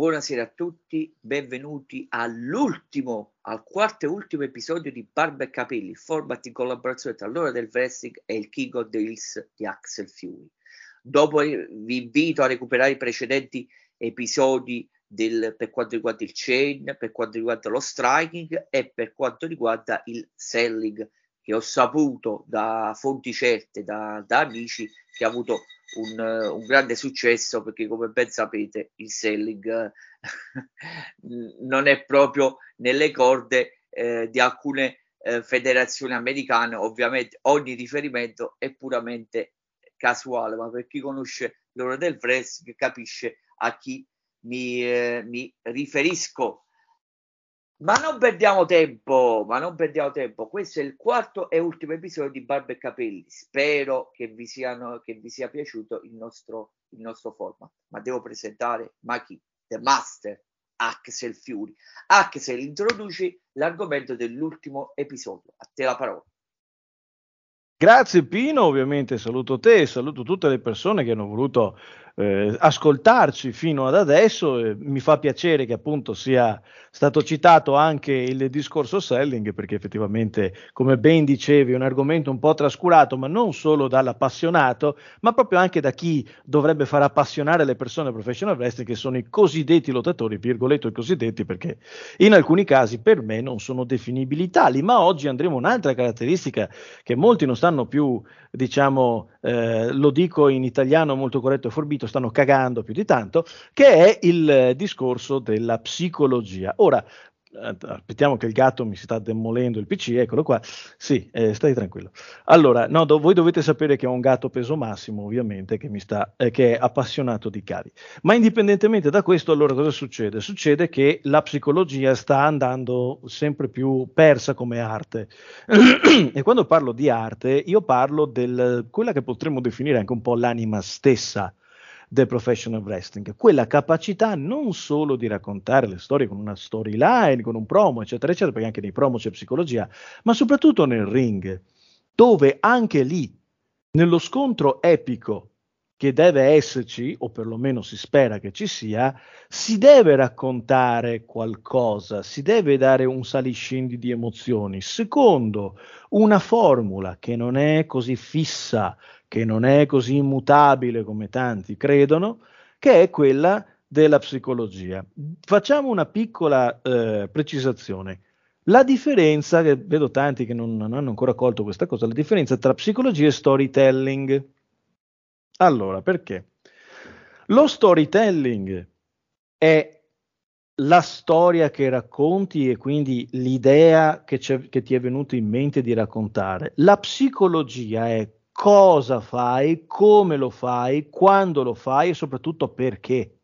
Buonasera a tutti, benvenuti all'ultimo, al quarto e ultimo episodio di Barba e Capelli, format in collaborazione tra l'ora del wrestling e il King of the Hills di Axel Fury. Dopo eh, vi invito a recuperare i precedenti episodi del, per quanto riguarda il chain, per quanto riguarda lo striking e per quanto riguarda il selling, che ho saputo da fonti certe, da, da amici, che ha avuto un, un, grande successo perché come ben sapete il selling non è proprio nelle corde eh, di alcune eh, federazioni americane. Ovviamente ogni riferimento è puramente casuale ma per chi conosce l'ora del wrestling capisce a chi mi, eh, mi riferisco ma non perdiamo tempo, ma non perdiamo tempo. Questo è il quarto e ultimo episodio di Barbe e Capelli. Spero che vi, siano, che vi sia piaciuto il nostro, il nostro format. Ma devo presentare Maki, The Master, Axel Fury. Axel, introduci l'argomento dell'ultimo episodio. A te la parola. Grazie Pino, ovviamente saluto te, saluto tutte le persone che hanno voluto eh, ascoltarci fino ad adesso. Eh, mi fa piacere che appunto sia stato citato anche il discorso selling, perché effettivamente, come ben dicevi, è un argomento un po' trascurato, ma non solo dall'appassionato, ma proprio anche da chi dovrebbe far appassionare le persone professional wrestling, che sono i cosiddetti lottatori, virgoletto i cosiddetti, perché in alcuni casi per me non sono definibili tali. Ma oggi andremo un'altra caratteristica che molti non stanno più, diciamo, eh, lo dico in italiano molto corretto e forbito, stanno cagando più di tanto, che è il discorso della psicologia. Ora, eh, aspettiamo che il gatto mi sta demolendo il PC, eccolo qua. Sì, eh, stai tranquillo. Allora, no, do, voi dovete sapere che ho un gatto peso massimo, ovviamente, che, sta, eh, che è appassionato di cavi. Ma indipendentemente da questo, allora cosa succede? Succede che la psicologia sta andando sempre più persa come arte. e quando parlo di arte, io parlo di quella che potremmo definire anche un po' l'anima stessa del professional wrestling, quella capacità non solo di raccontare le storie con una storyline, con un promo, eccetera, eccetera, perché anche nei promo c'è psicologia, ma soprattutto nel ring, dove anche lì, nello scontro epico che deve esserci, o perlomeno si spera che ci sia, si deve raccontare qualcosa, si deve dare un saliscendi di emozioni, secondo una formula che non è così fissa, che non è così immutabile come tanti credono, che è quella della psicologia. Facciamo una piccola eh, precisazione. La differenza, vedo tanti che non, non, hanno ancora colto questa cosa, la differenza tra psicologia e storytelling. Allora, perché? Lo storytelling è la storia che racconti e quindi l'idea che, che ti è venuta in mente di raccontare. La psicologia è cosa fai, come lo fai, quando lo fai e soprattutto perché.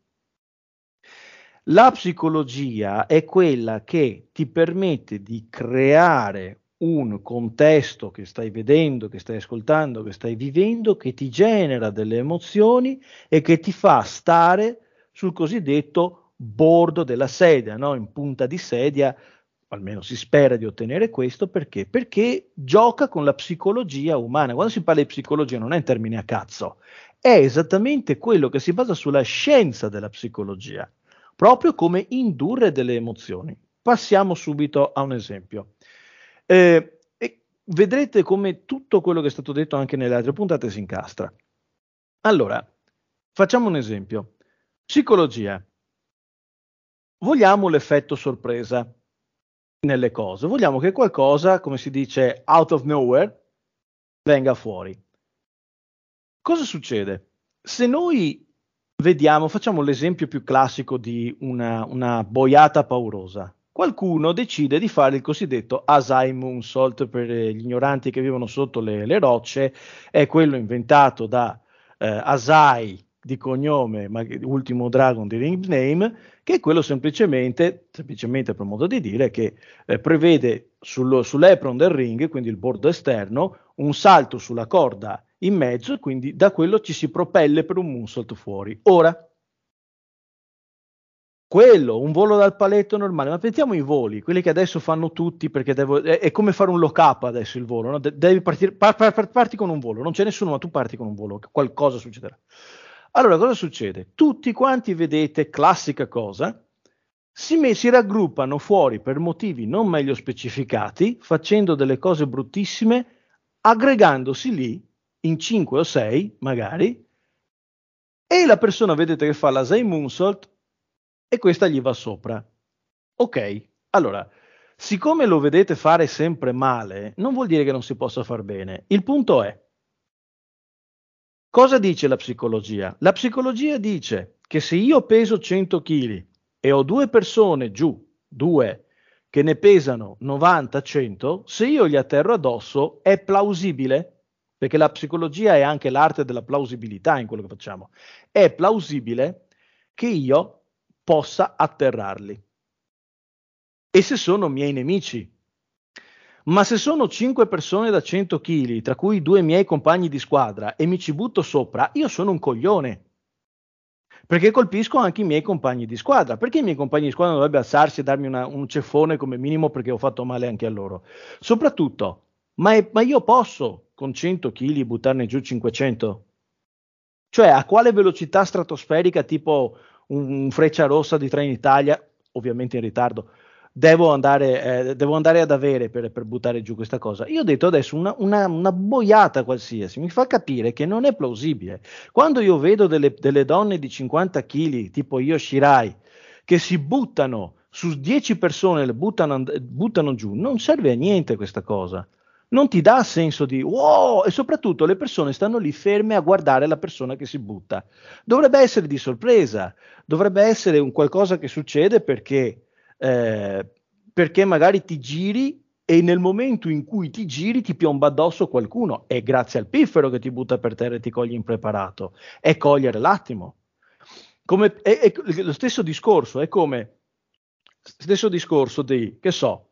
La psicologia è quella che ti permette di creare un contesto che stai vedendo, che stai ascoltando, che stai vivendo, che ti genera delle emozioni e che ti fa stare sul cosiddetto bordo della sedia, no? in punta di sedia, almeno si spera di ottenere questo, perché? Perché gioca con la psicologia umana. Quando si parla di psicologia non è in termini a cazzo, è esattamente quello che si basa sulla scienza della psicologia, proprio come indurre delle emozioni. Passiamo subito a un esempio. Eh, e vedrete come tutto quello che è stato detto anche nelle altre puntate si incastra. Allora, facciamo un esempio. Psicologia. Vogliamo l'effetto sorpresa nelle cose. Vogliamo che qualcosa, come si dice, out of nowhere, venga fuori. Cosa succede? Se noi vediamo, facciamo l'esempio più classico di una, una boiata paurosa. Qualcuno decide di fare il cosiddetto Asai Moonsault per gli ignoranti che vivono sotto le, le rocce, è quello inventato da eh, Asai di cognome, ma ultimo dragon di ring name, che è quello semplicemente, semplicemente per modo di dire, che eh, prevede sullo, sull'apron del ring, quindi il bordo esterno, un salto sulla corda in mezzo e quindi da quello ci si propelle per un moonsault fuori. Ora, quello, un volo dal paletto normale, ma pensiamo ai voli, quelli che adesso fanno tutti perché devo, è, è, come fare un lock up adesso il volo, no? devi partire, par, par, parti con un volo, non c'è nessuno, ma tu parti con un volo, qualcosa succederà. Allora cosa succede? Tutti quanti vedete, classica cosa, si, me- si raggruppano fuori per motivi non meglio specificati, facendo delle cose bruttissime, aggregandosi lì in 5 o 6 magari, e la persona vedete che fa la Zay Moonsault e questa gli va sopra. Ok, allora, siccome lo vedete fare sempre male, non vuol dire che non si possa far bene. Il punto è, cosa dice la psicologia? La psicologia dice che se io peso 100 kg e ho due persone giù, due, che ne pesano 90-100, se io gli atterro addosso è plausibile perché la psicologia è anche l'arte della plausibilità in quello che facciamo. È plausibile che io possa atterrarli. E se sono miei nemici. Ma se sono cinque persone da 100 kg, tra cui due miei compagni di squadra, e mi ci butto sopra, io sono un coglione. Perché colpisco anche i miei compagni di squadra. Perché i miei compagni di squadra dovrebbero alzarsi e darmi una, un ceffone come minimo perché ho fatto male anche a loro? Soprattutto, ma, è, ma io posso con 100 kg buttarne giù 500? Cioè a quale velocità stratosferica tipo un freccia rossa di Trenitalia, ovviamente in ritardo, devo andare, eh, devo andare ad avere per, per, buttare giù questa cosa? Io ho detto adesso una, una, una, boiata qualsiasi, mi fa capire che non è plausibile. Quando io vedo delle, delle donne di 50 kg, tipo io Shirai, che si buttano su 10 persone, le buttano, buttano giù, non serve a niente questa cosa non ti dà senso di wow e soprattutto le persone stanno lì ferme a guardare la persona che si butta. Dovrebbe essere di sorpresa, dovrebbe essere un qualcosa che succede perché, eh, perché magari ti giri e nel momento in cui ti giri ti piomba addosso qualcuno. È grazie al piffero che ti butta per terra e ti coglie impreparato. È cogliere l'attimo. Come, è, è lo stesso discorso, è come stesso discorso di, che so,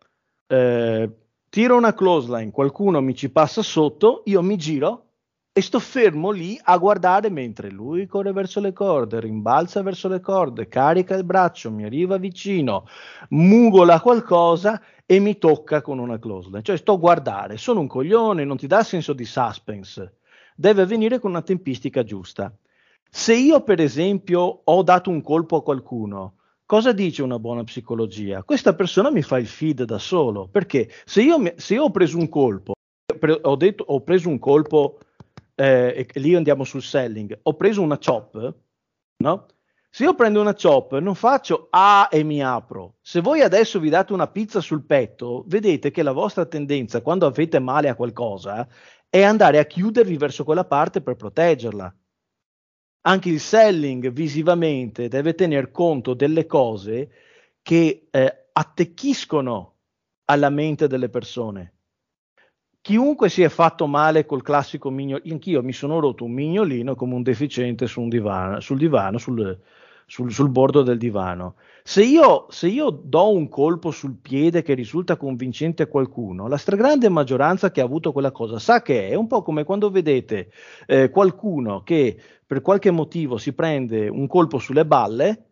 eh, tiro una close line, qualcuno mi ci passa sotto, io mi giro e sto fermo lì a guardare mentre lui corre verso le corde, rimbalza verso le corde, carica il braccio, mi arriva vicino, mugola qualcosa e mi tocca con una close line. Cioè sto a guardare, sono un coglione, non ti dà senso di suspense. Deve avvenire con una tempistica giusta. Se io, per esempio, ho dato un colpo a qualcuno, Cosa dice una buona psicologia? Questa persona mi fa il feed da solo, perché se io, se io ho preso un colpo, pre, ho, detto, ho preso un colpo, eh, e lì andiamo sul selling, ho preso una chop, no? Se io prendo una chop, non faccio A e mi apro. Se voi adesso vi date una pizza sul petto, vedete che la vostra tendenza, quando avete male a qualcosa, è andare a chiudervi verso quella parte per proteggerla anche il selling visivamente deve tener conto delle cose che eh, attecchiscono alla mente delle persone. Chiunque si è fatto male col classico mignolino, anch'io mi sono rotto un mignolino come un deficiente su un divano, sul divano, sul, sul, sul bordo del divano. Se io, se io, do un colpo sul piede che risulta convincente a qualcuno, la stragrande maggioranza che ha avuto quella cosa sa che è un po' come quando vedete eh, qualcuno che per qualche motivo si prende un colpo sulle balle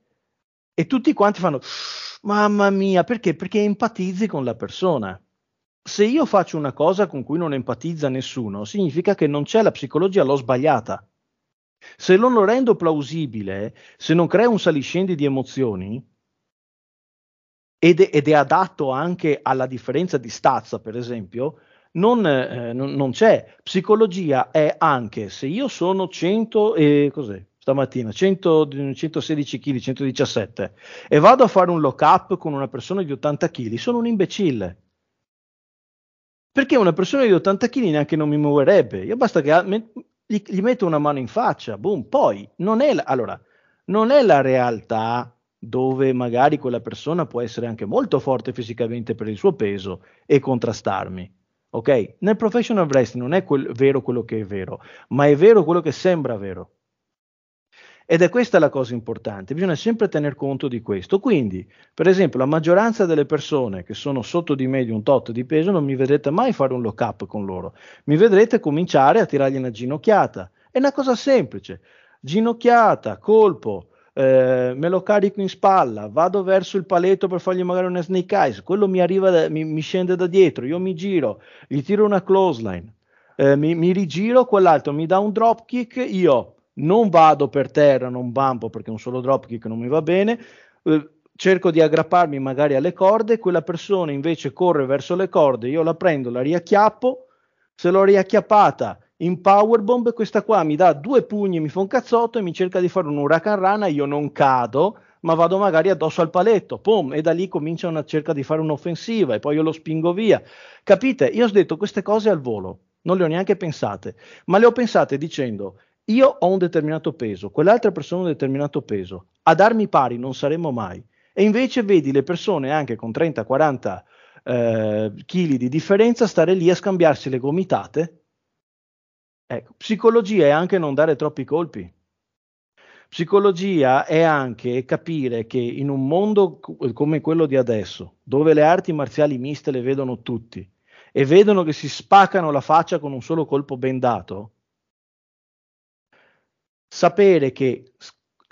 e tutti quanti fanno mamma mia, perché? Perché empatizzi con la persona. Se io faccio una cosa con cui non empatizza nessuno, significa che non c'è la psicologia, l'ho sbagliata. Se non lo rendo plausibile, se non creo un saliscendi di emozioni, ed è, ed è adatto anche alla differenza di stazza, per esempio, non, eh, non, non, c'è. Psicologia è anche se io sono 100 e cos'è? Stamattina 100, 116 kg, 117 e vado a fare un lock up con una persona di 80 kg, sono un imbecille. Perché una persona di 80 kg neanche non mi muoverebbe. Io basta che gli, gli metto una mano in faccia, boom, poi non è, la, allora, non è la realtà dove magari quella persona può essere anche molto forte fisicamente per il suo peso e contrastarmi. Ok? Nel professional wrestling non è quel, vero quello che è vero, ma è vero quello che sembra vero. Ed è questa la cosa importante, bisogna sempre tener conto di questo. Quindi, per esempio, la maggioranza delle persone che sono sotto di me di un tot di peso non mi vedrete mai fare un lock up con loro, mi vedrete cominciare a tirargli una ginocchiata. È una cosa semplice, ginocchiata, colpo, eh, me lo carico in spalla, vado verso il paletto per fargli magari una snake eyes, quello mi arriva, da, mi, mi, scende da dietro, io mi giro, gli tiro una close line, eh, mi, mi rigiro, quell'altro mi dà un drop kick, io non vado per terra, non bampo perché un solo dropkick non mi va bene, eh, cerco di aggrapparmi magari alle corde, quella persona invece corre verso le corde, io la prendo, la riacchiappo, se l'ho riacchiappata in powerbomb, questa qua mi dà due pugni, mi fa un cazzotto e mi cerca di fare un huracan rana, io non cado, ma vado magari addosso al paletto, pum, e da lì comincia una cerca di fare un'offensiva e poi io lo spingo via. Capite? Io ho detto queste cose al volo, non le ho neanche pensate, ma le ho pensate dicendo io ho un determinato peso, quell'altra persona ha un determinato peso, a darmi pari non saremo mai. E invece vedi le persone anche con 30-40 eh, kg di differenza stare lì a scambiarsi le gomitate. Ecco, psicologia è anche non dare troppi colpi. Psicologia è anche capire che in un mondo come quello di adesso, dove le arti marziali miste le vedono tutti e vedono che si spaccano la faccia con un solo colpo ben dato, sapere che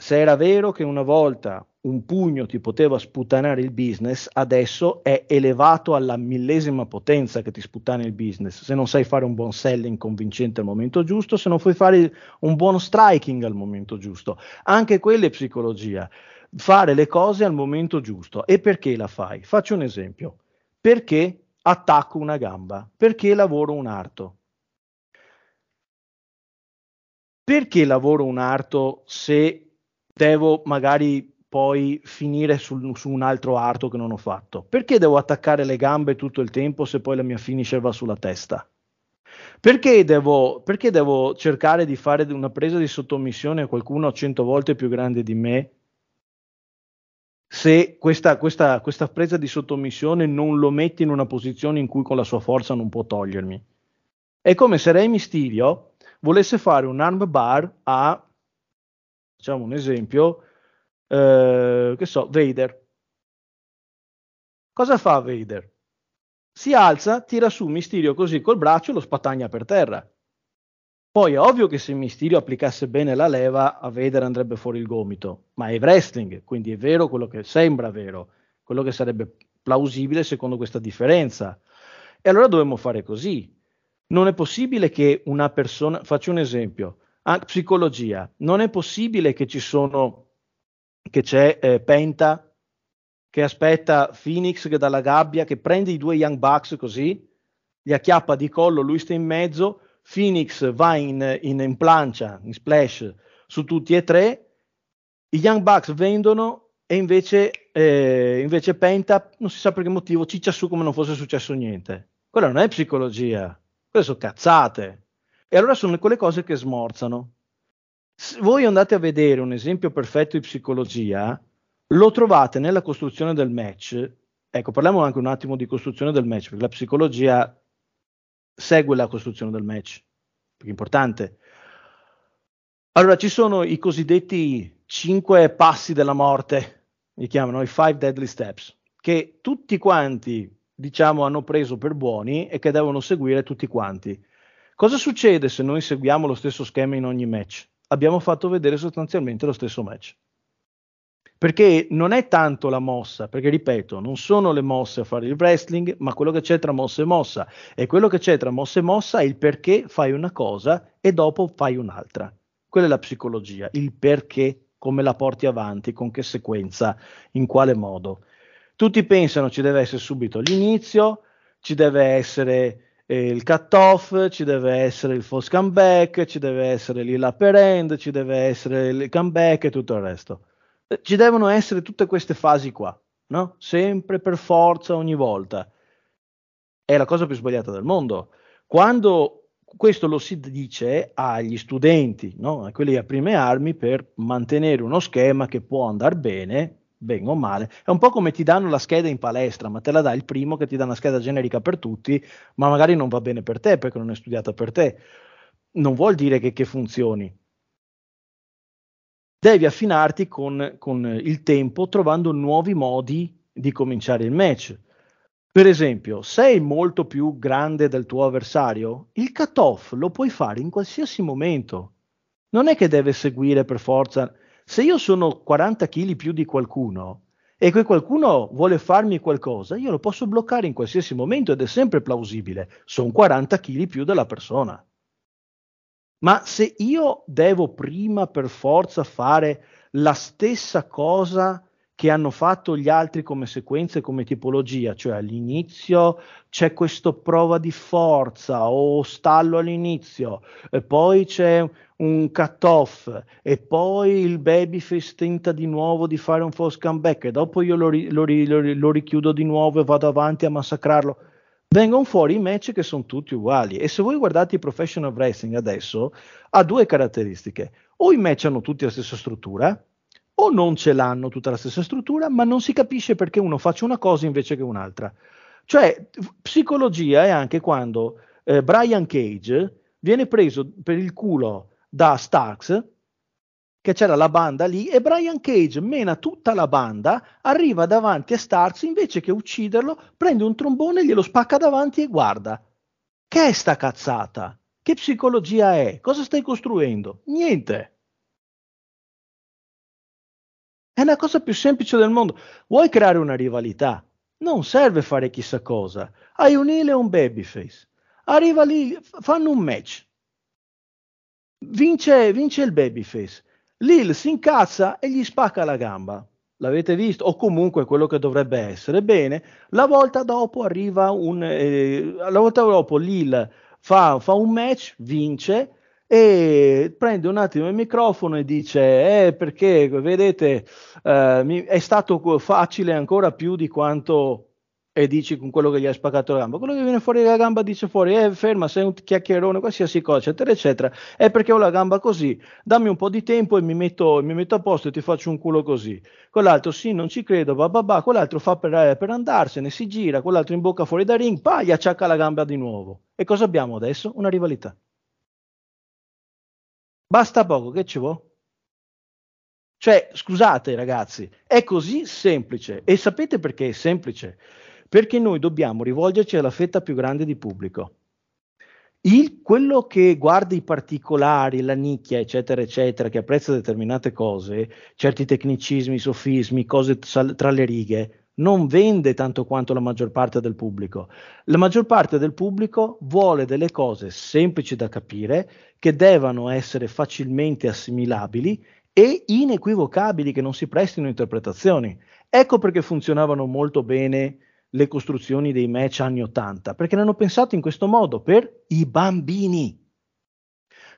se era vero che una volta un pugno ti poteva sputtanare il business, adesso è elevato alla millesima potenza che ti sputtana il business. Se non sai fare un buon selling convincente al momento giusto, se non puoi fare un buon striking al momento giusto, anche quella è psicologia. Fare le cose al momento giusto. E perché la fai? Faccio un esempio. Perché attacco una gamba? Perché lavoro un arto? Perché lavoro un arto se devo magari poi finire sul, su un altro arto che non ho fatto? Perché devo attaccare le gambe tutto il tempo se poi la mia finisher va sulla testa? Perché devo, perché devo cercare di fare una presa di sottomissione a qualcuno cento volte più grande di me se questa, questa, questa presa di sottomissione non lo mette in una posizione in cui con la sua forza non può togliermi? È come se Rey Mysterio volesse fare un arm bar a, facciamo un esempio, eh, che so, Vader. Cosa fa Vader? Si alza, tira su Mysterio così col braccio e lo spatagna per terra. Poi è ovvio che se Mysterio applicasse bene la leva, a Vader andrebbe fuori il gomito, ma è wrestling, quindi è vero quello che sembra vero, quello che sarebbe plausibile secondo questa differenza. E allora dovremmo fare così. Non è possibile che una persona, faccio un esempio, ah, psicologia, non è possibile che ci sono che c'è eh, Penta che aspetta Phoenix che dalla gabbia, che prende i due Young Bucks così, li acchiappa di collo, lui sta in mezzo, Phoenix va in, in, in plancia, in splash su tutti e tre, i Young Bucks vendono e invece, eh, invece Penta non si sa per che motivo ciccia su come non fosse successo niente. Quella non è psicologia, quelle sono cazzate. E allora sono quelle cose che smorzano. Se voi andate a vedere un esempio perfetto di psicologia, lo trovate nella costruzione del match. Ecco, parliamo anche un attimo di costruzione del match, perché la psicologia segue la costruzione del match, perché è importante. Allora, ci sono i cosiddetti cinque passi della morte, li chiamano i five deadly steps, che tutti quanti, diciamo, hanno preso per buoni e che devono seguire tutti quanti. Cosa succede se noi seguiamo lo stesso schema in ogni match? abbiamo fatto vedere sostanzialmente lo stesso match. Perché non è tanto la mossa, perché ripeto, non sono le mosse a fare il wrestling, ma quello che c'è tra mossa e mossa. E quello che c'è tra mossa e mossa è il perché fai una cosa e dopo fai un'altra. Quella è la psicologia, il perché, come la porti avanti, con che sequenza, in quale modo. Tutti pensano ci deve essere subito l'inizio, ci deve essere il cut-off, ci deve essere il false comeback, ci deve essere l'upper end, ci deve essere il comeback e tutto il resto. Eh, ci devono essere tutte queste fasi qua, no? Sempre per forza ogni volta. È la cosa più sbagliata del mondo. Quando questo lo si dice agli studenti, no? a quelli a prime armi, per mantenere uno schema che può andare bene, bene o male. È un po' come ti danno la scheda in palestra, ma te la dà il primo che ti dà una scheda generica per tutti, ma magari non va bene per te perché non è studiata per te. Non vuol dire che, che funzioni. Devi affinarti con, con il tempo trovando nuovi modi di cominciare il match. Per esempio, sei molto più grande del tuo avversario, il cut-off lo puoi fare in qualsiasi momento. Non è che deve seguire per forza se io sono 40 kg più di qualcuno e quel qualcuno vuole farmi qualcosa, io lo posso bloccare in qualsiasi momento ed è sempre plausibile. Sono 40 kg più della persona. Ma se io devo prima per forza fare la stessa cosa che hanno fatto gli altri come sequenza e come tipologia, cioè all'inizio c'è questa prova di forza o stallo all'inizio, poi c'è un cut-off, e poi il babyface tenta di nuovo di fare un false comeback, e dopo io lo, ri- lo, ri- lo, ri- lo richiudo di nuovo e vado avanti a massacrarlo. Vengono fuori i match che sono tutti uguali. E se voi guardate i professional wrestling adesso, ha due caratteristiche. O i match hanno tutti la stessa struttura, o non ce l'hanno tutta la stessa struttura, ma non si capisce perché uno faccia una cosa invece che un'altra. Cioè, psicologia è anche quando eh, Brian Cage viene preso per il culo da Starks, che c'era la banda lì, e Brian Cage mena tutta la banda, arriva davanti a Starks, invece che ucciderlo, prende un trombone, glielo spacca davanti e guarda. Che è sta cazzata? Che psicologia è? Cosa stai costruendo? Niente. È una cosa più semplice del mondo. Vuoi creare una rivalità? Non serve fare chissà cosa. Hai un heel e un babyface. Arriva lì, fanno un match. Vince, vince il babyface. Lil si incazza e gli spacca la gamba. L'avete visto? O comunque quello che dovrebbe essere. Bene, la volta dopo arriva un... Eh, la volta dopo Lil fa, fa un match, vince e prende un attimo il microfono e dice eh, perché vedete eh, mi, è stato facile ancora più di quanto e dici con quello che gli hai spaccato la gamba quello che viene fuori dalla gamba dice fuori eh ferma sei un chiacchierone qualsiasi cosa eccetera eccetera è perché ho la gamba così dammi un po' di tempo e mi metto, mi metto a posto e ti faccio un culo così quell'altro sì non ci credo bababà quell'altro fa per, eh, per andarsene si gira quell'altro in bocca fuori da ring poi gli acciacca la gamba di nuovo e cosa abbiamo adesso? una rivalità Basta poco, che ci vuole? Cioè, scusate ragazzi, è così semplice. E sapete perché è semplice? Perché noi dobbiamo rivolgerci alla fetta più grande di pubblico. Il, quello che guarda i particolari, la nicchia, eccetera, eccetera, che apprezza determinate cose, certi tecnicismi, sofismi, cose tra le righe, non vende tanto quanto la maggior parte del pubblico. La maggior parte del pubblico vuole delle cose semplici da capire, che devono essere facilmente assimilabili e inequivocabili, che non si prestino interpretazioni. Ecco perché funzionavano molto bene le costruzioni dei match anni 80, perché ne hanno pensato in questo modo per i bambini.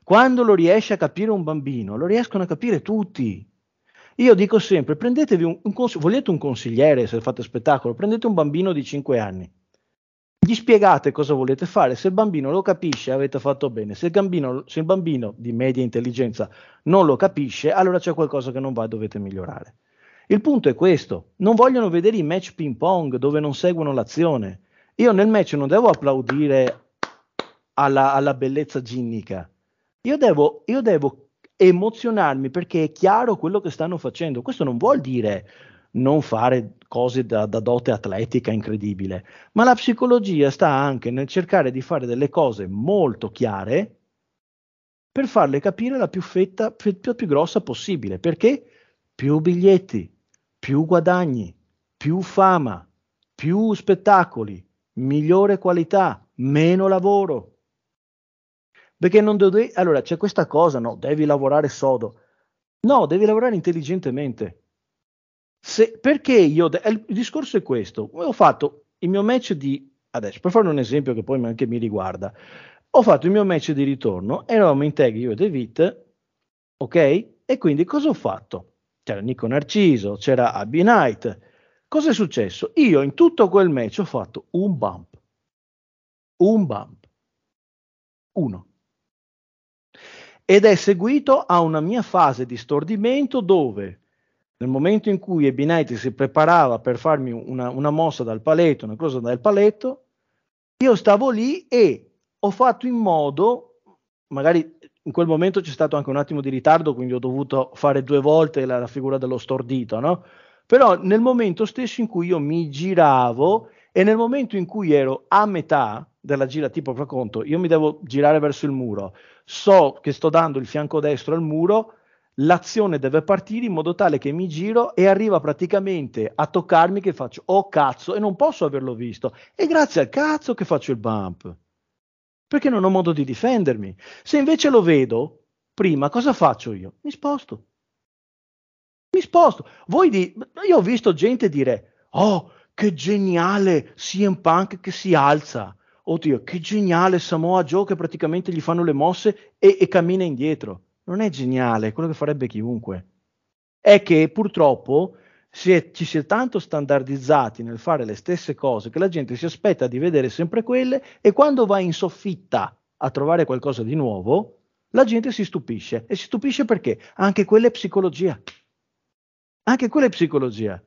Quando lo riesce a capire un bambino, lo riescono a capire tutti. Io dico sempre, prendetevi un, un cons- volete un consigliere se fate spettacolo, prendete un bambino di 5 anni, gli spiegate cosa volete fare, se il bambino lo capisce avete fatto bene, se il, bambino, se il bambino di media intelligenza non lo capisce, allora c'è qualcosa che non va e dovete migliorare. Il punto è questo, non vogliono vedere i match ping pong dove non seguono l'azione. Io nel match non devo applaudire alla, alla bellezza ginnica, io devo, io devo emozionarmi perché è chiaro quello che stanno facendo. Questo non vuol dire non fare cose da, da, dote atletica incredibile, ma la psicologia sta anche nel cercare di fare delle cose molto chiare per farle capire la più fetta, più, più grossa possibile. Perché? Più biglietti, più guadagni, più fama, più spettacoli, migliore qualità, meno lavoro. Perché non devi, allora c'è questa cosa, no, devi lavorare sodo. No, devi lavorare intelligentemente. Se, perché io, il discorso è questo, ho fatto il mio match di, adesso per fare un esempio che poi anche mi riguarda, ho fatto il mio match di ritorno, eravamo in tag io e David, ok? E quindi cosa ho fatto? C'era Nico Narciso, c'era Abby Knight. Cosa è successo? Io in tutto quel match ho fatto un bump. Un bump. Uno ed è seguito a una mia fase di stordimento dove nel momento in cui Ebi Knight si preparava per farmi una, una, mossa dal paletto, una cosa dal paletto, io stavo lì e ho fatto in modo, magari in quel momento c'è stato anche un attimo di ritardo, quindi ho dovuto fare due volte la, la figura dello stordito, no? Però nel momento stesso in cui io mi giravo e nel momento in cui ero a metà della gira, tipo fa conto, io mi devo girare verso il muro, so che sto dando il fianco destro al muro, l'azione deve partire in modo tale che mi giro e arriva praticamente a toccarmi che faccio oh cazzo e non posso averlo visto e grazie al cazzo che faccio il bump perché non ho modo di difendermi. Se invece lo vedo, prima cosa faccio io? Mi sposto. Mi sposto. Voi di... Io ho visto gente dire, oh, che geniale CM Punk che si alza. Oddio, che geniale Samoa Joe che praticamente gli fanno le mosse e, e cammina indietro. Non è geniale, è quello che farebbe chiunque. È che purtroppo si è, ci si è tanto standardizzati nel fare le stesse cose che la gente si aspetta di vedere sempre quelle e quando va in soffitta a trovare qualcosa di nuovo, la gente si stupisce. E si stupisce perché? Anche quella è psicologia. Anche quella è psicologia.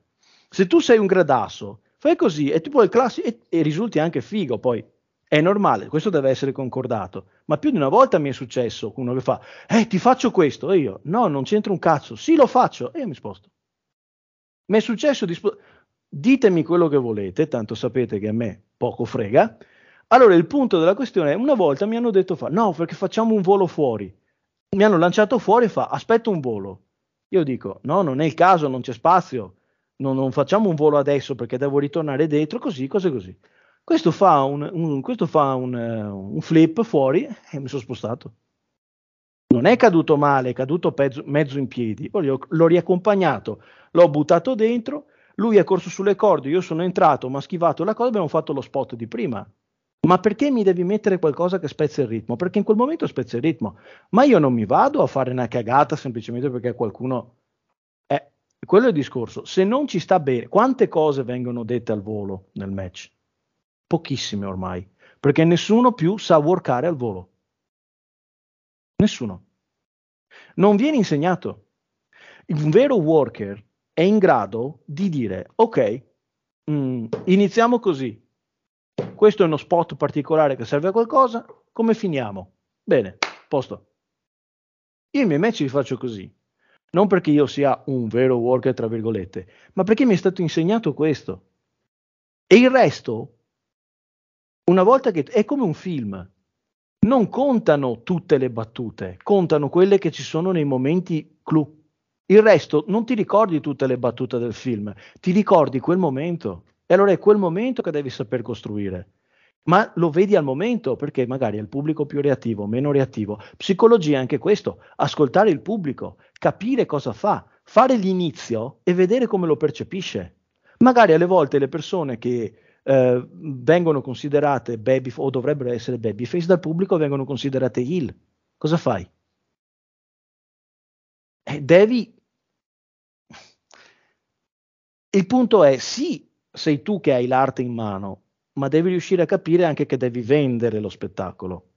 Se tu sei un gradasso, fai così e, tipo il classico, e, e risulti anche figo, poi è normale, questo deve essere concordato. Ma più di una volta mi è successo uno che fa, eh, ti faccio questo, e io, no, non c'entra un cazzo, sì, lo faccio, e io mi sposto. Mi è successo di... Sp- ditemi quello che volete, tanto sapete che a me poco frega. Allora, il punto della questione è, una volta mi hanno detto, fa, no, perché facciamo un volo fuori. Mi hanno lanciato fuori e fa, aspetta un volo. Io dico, no, non è il caso, non c'è spazio, non, non facciamo un volo adesso perché devo ritornare dentro, così, cose così. Questo fa un, un, questo fa un, uh, un flip fuori e mi sono spostato. Non è caduto male, è caduto pezzo, mezzo in piedi. L'ho, l'ho riaccompagnato, l'ho buttato dentro, lui è corso sulle corde, io sono entrato, mi ha schivato la cosa, abbiamo fatto lo spot di prima. Ma perché mi devi mettere qualcosa che spezza il ritmo? Perché in quel momento spezza il ritmo. Ma io non mi vado a fare una cagata semplicemente perché qualcuno... Eh, quello è il discorso. Se non ci sta bene, quante cose vengono dette al volo nel match? Pochissime ormai. Perché nessuno più sa workare al volo. Nessuno. Non viene insegnato. Un vero worker è in grado di dire, ok, mh, mm, iniziamo così, questo è uno spot particolare che serve a qualcosa, come finiamo? Bene, posto. Io i miei match li faccio così, non perché io sia un vero worker, tra virgolette, ma perché mi è stato insegnato questo. E il resto, una volta che è come un film, non contano tutte le battute, contano quelle che ci sono nei momenti clou. Il resto non ti ricordi tutte le battute del film, ti ricordi quel momento. E allora è quel momento che devi saper costruire. Ma lo vedi al momento perché magari è il pubblico più reattivo, meno reattivo. Psicologia è anche questo, ascoltare il pubblico, capire cosa fa, fare l'inizio e vedere come lo percepisce. Magari alle volte le persone che eh, vengono considerate baby o dovrebbero essere babyface dal pubblico vengono considerate heel. Cosa fai? Eh, devi. Il punto è sì, sei tu che hai l'arte in mano, ma devi riuscire a capire anche che devi vendere lo spettacolo.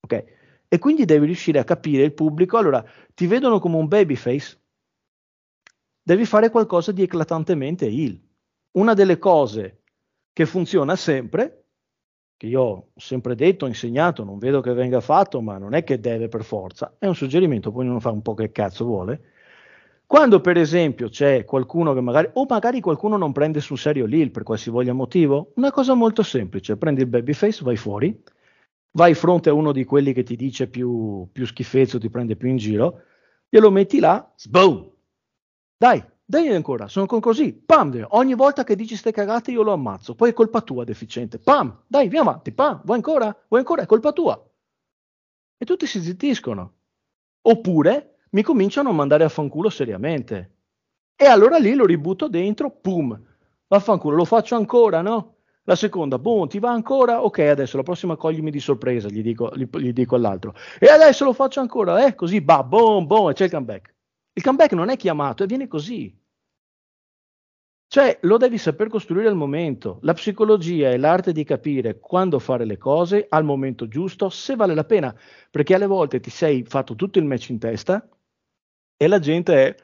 Ok? E quindi devi riuscire a capire il pubblico. Allora, ti vedono come un babyface? Devi fare qualcosa di eclatantemente il. Una delle cose che funziona sempre, che io ho sempre detto, ho insegnato, non vedo che venga fatto, ma non è che deve per forza, è un suggerimento, poi non fa un po' che cazzo vuole, quando per esempio c'è qualcuno che magari, o magari qualcuno non prende sul serio Lil per qualsivoglia motivo, una cosa molto semplice, prendi il babyface, vai fuori, vai fronte a uno di quelli che ti dice più, più schifezzo, ti prende più in giro, glielo metti là, sboom, dai, dai ancora, sono così, pam, ogni volta che dici ste cagate io lo ammazzo, poi è colpa tua deficiente, pam, dai, via avanti, pam, vuoi ancora? Vuoi ancora? È colpa tua. E tutti si zittiscono. Oppure mi cominciano a mandare a fanculo seriamente. E allora lì lo ributto dentro, pum, vaffanculo, lo faccio ancora, no? La seconda, boom, ti va ancora? Ok, adesso la prossima coglimi di sorpresa, gli dico, gli, gli dico all'altro. E adesso lo faccio ancora, eh? Così, bah, boom, boom, e c'è il comeback. Il comeback non è chiamato, e viene così. Cioè, lo devi saper costruire al momento. La psicologia è l'arte di capire quando fare le cose al momento giusto, se vale la pena. Perché alle volte ti sei fatto tutto il match in testa, e la gente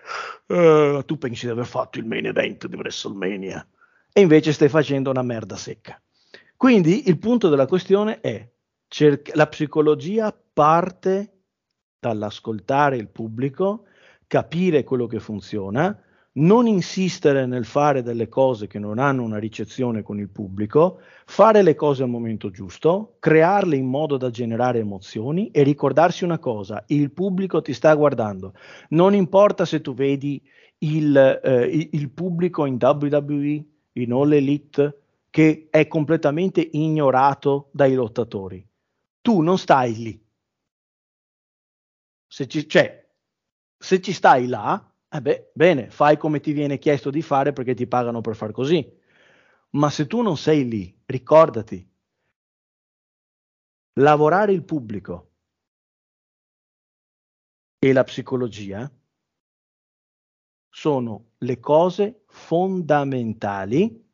è uh, tu pensi di aver fatto il main event di WrestleMania e invece stai facendo una merda secca. Quindi il punto della questione è cerca- la psicologia parte dall'ascoltare il pubblico, capire quello che funziona, non insistere nel fare delle cose che non hanno una ricezione con il pubblico, fare le cose al momento giusto, crearle in modo da generare emozioni e ricordarsi una cosa, il pubblico ti sta guardando. Non importa se tu vedi il, eh, il pubblico in WWE, in All Elite, che è completamente ignorato dai lottatori. tu non stai lì. Se ci, cioè, se ci stai là, eh beh, bene, fai come ti viene chiesto di fare perché ti pagano per far così. Ma se tu non sei lì, ricordati, lavorare il pubblico e la psicologia sono le cose fondamentali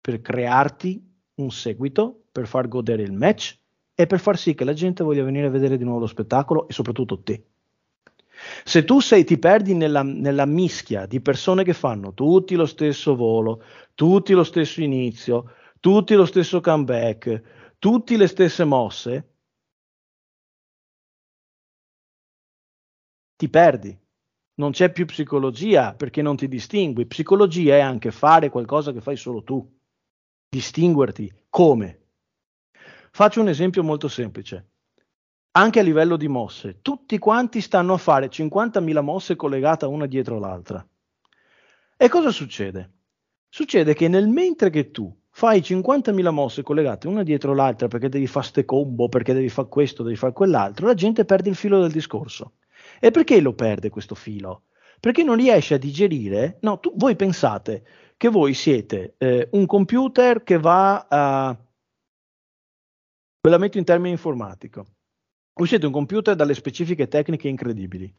per crearti un seguito, per far godere il match e per far sì che la gente voglia venire a vedere di nuovo lo spettacolo e soprattutto te. Se tu sei, ti perdi nella, nella mischia di persone che fanno tutti lo stesso volo, tutti lo stesso inizio, tutti lo stesso comeback, tutti le stesse mosse, ti perdi. Non c'è più psicologia perché non ti distingui. Psicologia è anche fare qualcosa che fai solo tu. Distinguerti. Come? Faccio un esempio molto semplice. Anche a livello di mosse, tutti quanti stanno a fare 50.000 mosse collegate una dietro l'altra. E cosa succede? Succede che nel mentre che tu fai 50.000 mosse collegate una dietro l'altra perché devi fare ste combo, perché devi fare questo, devi fare quell'altro, la gente perde il filo del discorso. E perché lo perde questo filo? Perché non riesce a digerire, no, tu, voi pensate che voi siete eh, un computer che va a... Ve la metto in termini informatico. Siete un computer dalle specifiche tecniche incredibili.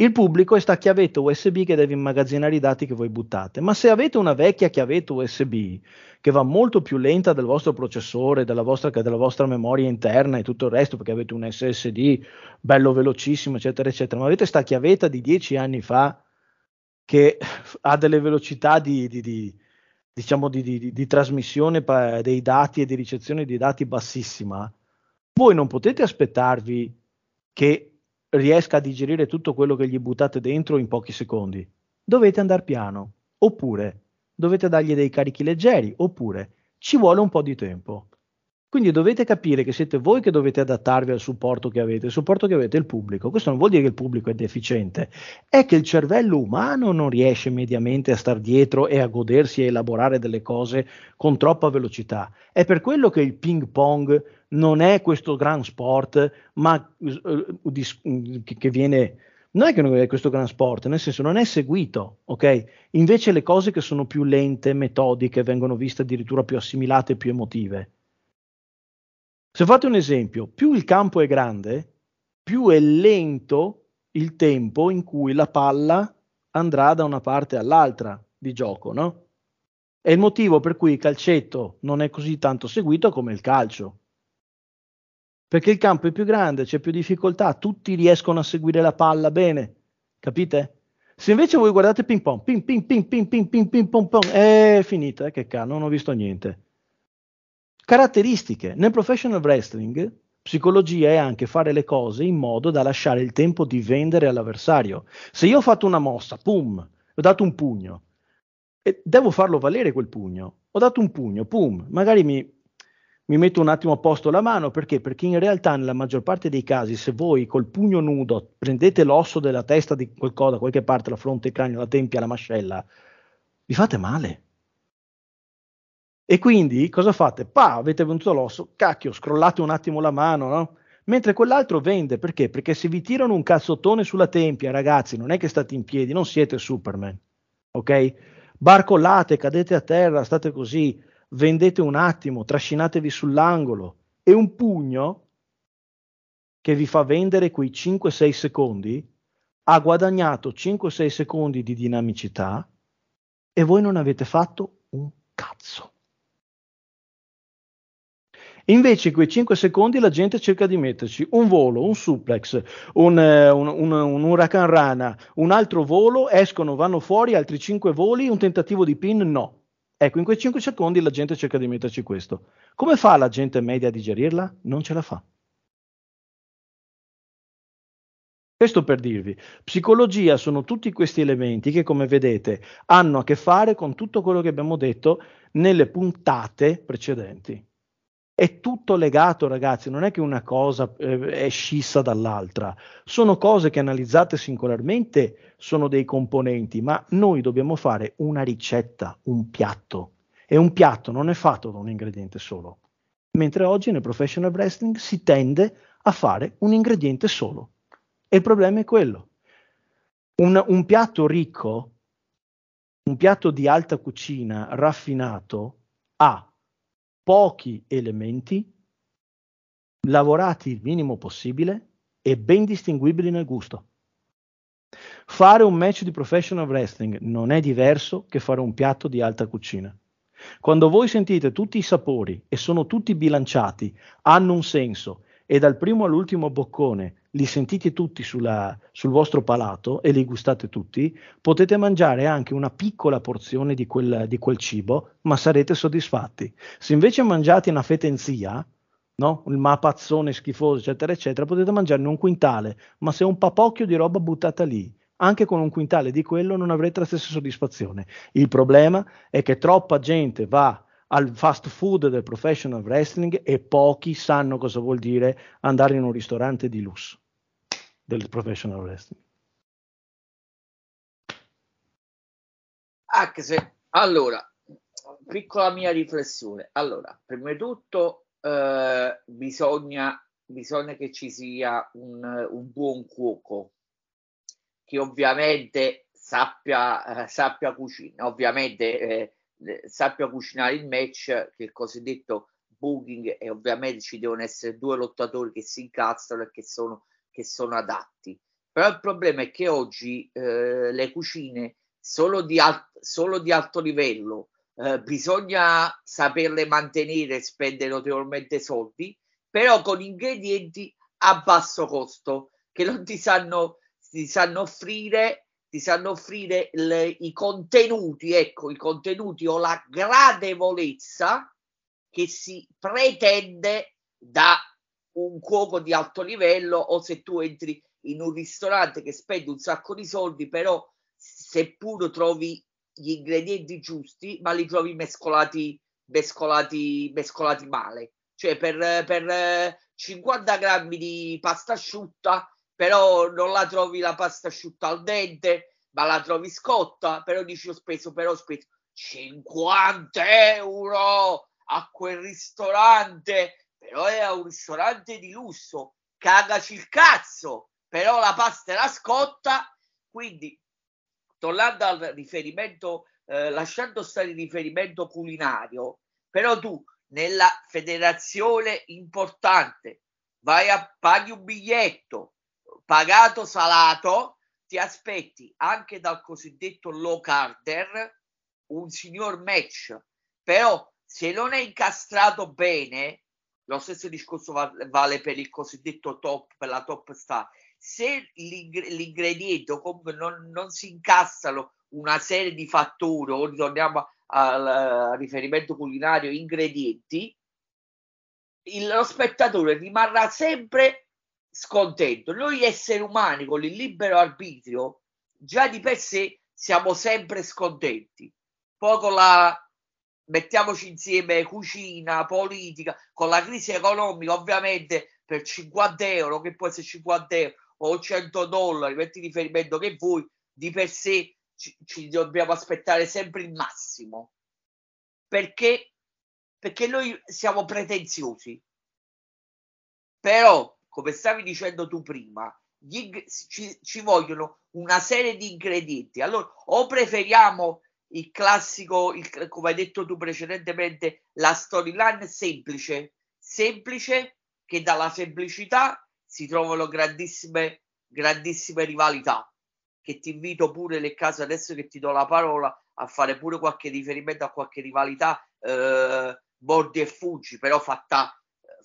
Il pubblico è sta chiavetta USB che deve immagazzinare i dati che voi buttate. Ma se avete una vecchia chiavetta USB che va molto più lenta del vostro processore, della vostra, della vostra memoria interna e tutto il resto, perché avete un SSD bello velocissimo, eccetera, eccetera, ma avete sta chiavetta di dieci anni fa che ha delle velocità di, di, di diciamo di, di trasmissione dei dati e di ricezione dei dati bassissima, voi non potete aspettarvi che riesca a digerire tutto quello che gli buttate dentro in pochi secondi. Dovete andare piano, oppure dovete dargli dei carichi leggeri, oppure ci vuole un po' di tempo. Quindi dovete capire che siete voi che dovete adattarvi al supporto che avete, il supporto che avete è il pubblico. Questo non vuol dire che il pubblico è deficiente, è che il cervello umano non riesce mediamente a star dietro e a godersi e elaborare delle cose con troppa velocità. È per quello che il ping pong non è questo gran sport, ma uh, che viene non è che non è questo gran sport, nel senso non è seguito, ok? Invece le cose che sono più lente, metodiche, vengono viste addirittura più assimilate, più emotive. Se fate un esempio, più il campo è grande, più è lento il tempo in cui la palla andrà da una parte all'altra di gioco, no? È il motivo per cui il calcetto non è così tanto seguito come il calcio. Perché il campo è più grande, c'è più difficoltà, tutti riescono a seguire la palla bene, capite? Se invece voi guardate ping pong, ping ping ping ping ping ping ping pong è finita, eh, che cazzo, non ho visto niente. Caratteristiche. Nel professional wrestling, psicologia è anche fare le cose in modo da lasciare il tempo di vendere all'avversario. Se io ho fatto una mossa, pum, ho dato un pugno, e devo farlo valere quel pugno. Ho dato un pugno, pum, magari mi, mi metto un attimo a posto la mano perché? Perché in realtà nella maggior parte dei casi se voi col pugno nudo prendete l'osso della testa di qualcosa, da qualche parte, la fronte, il cranio, la tempia, la mascella, vi fate male. E quindi cosa fate? Pa, avete venduto l'osso, cacchio, scrollate un attimo la mano, no? Mentre quell'altro vende, perché? Perché se vi tirano un cazzottone sulla tempia, ragazzi, non è che state in piedi, non siete Superman, ok? Barcollate, cadete a terra, state così, vendete un attimo, trascinatevi sull'angolo e un pugno che vi fa vendere quei 5-6 secondi ha guadagnato 5-6 secondi di dinamicità e voi non avete fatto un cazzo. Invece in quei 5 secondi la gente cerca di metterci un volo, un suplex, un, eh, un, un, un huracan rana, un altro volo, escono, vanno fuori, altri 5 voli, un tentativo di pin, no. Ecco, in quei 5 secondi la gente cerca di metterci questo. Come fa la gente media a digerirla? Non ce la fa. Questo per dirvi, psicologia sono tutti questi elementi che, come vedete, hanno a che fare con tutto quello che abbiamo detto nelle puntate precedenti. È tutto legato, ragazzi, non è che una cosa eh, è scissa dall'altra, sono cose che analizzate singolarmente sono dei componenti, ma noi dobbiamo fare una ricetta, un piatto. E un piatto non è fatto da un ingrediente solo, mentre oggi nel professional wrestling si tende a fare un ingrediente solo. E il problema è quello. Un, un piatto ricco, un piatto di alta cucina raffinato, ha pochi elementi, lavorati il minimo possibile e ben distinguibili nel gusto. Fare un match di professional wrestling non è diverso che fare un piatto di alta cucina. Quando voi sentite tutti i sapori e sono tutti bilanciati, hanno un senso e dal primo all'ultimo boccone li sentite tutti sulla, sul vostro palato e li gustate tutti, potete mangiare anche una piccola porzione di quel, di quel cibo, ma sarete soddisfatti. Se invece mangiate una fetenzia, no? il mapazzone schifoso, eccetera, eccetera, potete mangiarne un quintale, ma se un papocchio di roba buttata lì, anche con un quintale di quello non avrete la stessa soddisfazione. Il problema è che troppa gente va al fast food del professional wrestling e pochi sanno cosa vuol dire andare in un ristorante di lusso del professional wrestling. Anche se, allora, piccola mia riflessione. Allora, prima di tutto eh, bisogna, bisogna che ci sia un, un buon cuoco che ovviamente sappia, eh, sappia cucinare, ovviamente eh, sappia cucinare il match, che il cosiddetto booking, e ovviamente ci devono essere due lottatori che si incazzano e che sono, che sono adatti. Però il problema è che oggi eh, le cucine solo di, al- solo di alto livello eh, bisogna saperle mantenere e spendere notevolmente soldi, però con ingredienti a basso costo che non ti sanno ti sanno offrire ti sanno offrire le, i contenuti, ecco, i contenuti o la gradevolezza che si pretende da un cuoco di alto livello o se tu entri in un ristorante che spende un sacco di soldi, però seppur trovi gli ingredienti giusti, ma li trovi mescolati, mescolati, mescolati male. Cioè per, per 50 grammi di pasta asciutta però non la trovi la pasta asciutta al dente, ma la trovi scotta, però dici ho speso, però ho speso 50 euro a quel ristorante, però è un ristorante di lusso, cagaci il cazzo, però la pasta era scotta, quindi tornando al riferimento, eh, lasciando stare il riferimento culinario, però tu nella federazione importante vai a paghi un biglietto, pagato salato, ti aspetti anche dal cosiddetto low carder un signor match, però se non è incastrato bene, lo stesso discorso vale per il cosiddetto top, per la top star, se l'ingrediente o comunque non, non si incastrano una serie di fattori, o ritorniamo al, al riferimento culinario, ingredienti, il, lo spettatore rimarrà sempre scontento. Noi esseri umani con il libero arbitrio già di per sé siamo sempre scontenti. Poi con la mettiamoci insieme cucina, politica, con la crisi economica, ovviamente per 50 euro, che può essere 50 euro o 100 dollari, metti riferimento che vuoi, di per sé ci, ci dobbiamo aspettare sempre il massimo. Perché? Perché noi siamo pretenziosi. Però come stavi dicendo tu prima, gli, ci, ci vogliono una serie di ingredienti. Allora, o preferiamo il classico, il, come hai detto tu precedentemente, la storyline semplice, semplice che dalla semplicità si trovano grandissime, grandissime rivalità. Che ti invito pure nel caso adesso che ti do la parola a fare pure qualche riferimento a qualche rivalità, eh, bordi e fuggi, però fatta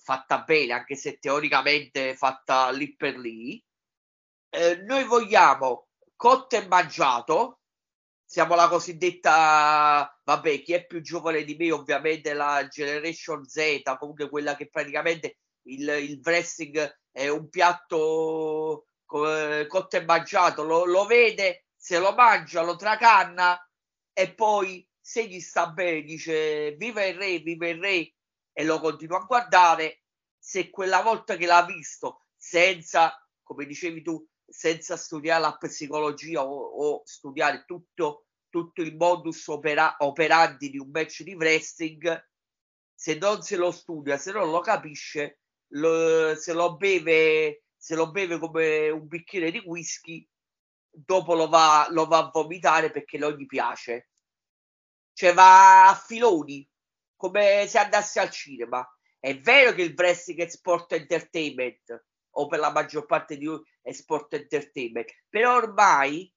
fatta bene, anche se teoricamente fatta lì per lì. Eh, noi vogliamo cotto e mangiato, siamo la cosiddetta, vabbè, chi è più giovane di me, ovviamente la Generation Z, comunque quella che praticamente il, il wrestling è un piatto eh, cotto e mangiato, lo, lo vede, se lo mangia, lo tracanna e poi se gli sta bene dice viva il re, viva il re e lo continuo a guardare, se quella volta che l'ha visto senza, come dicevi tu, senza studiare la psicologia o, o studiare tutto, tutto, il modus opera, operandi di un match di wrestling, se non se lo studia, se non lo capisce, lo, se lo beve, se lo beve come un bicchiere di whisky, dopo lo va, lo va a vomitare perché non gli piace. Cioè va a filoni, come se andasse al cinema. È vero che il wrestling è sport entertainment, o per la maggior parte di lui è sport entertainment, però ormai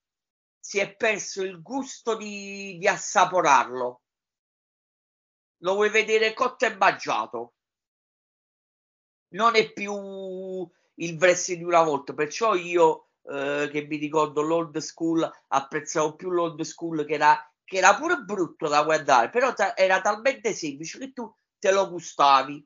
si è perso il gusto di, di assaporarlo. Lo vuoi vedere cotto e mangiato. Non è più il wrestling di una volta, perciò io eh, che mi ricordo l'old school apprezzavo più l'old school che era, che era pure brutto da guardare, però ta- era talmente semplice che tu te lo gustavi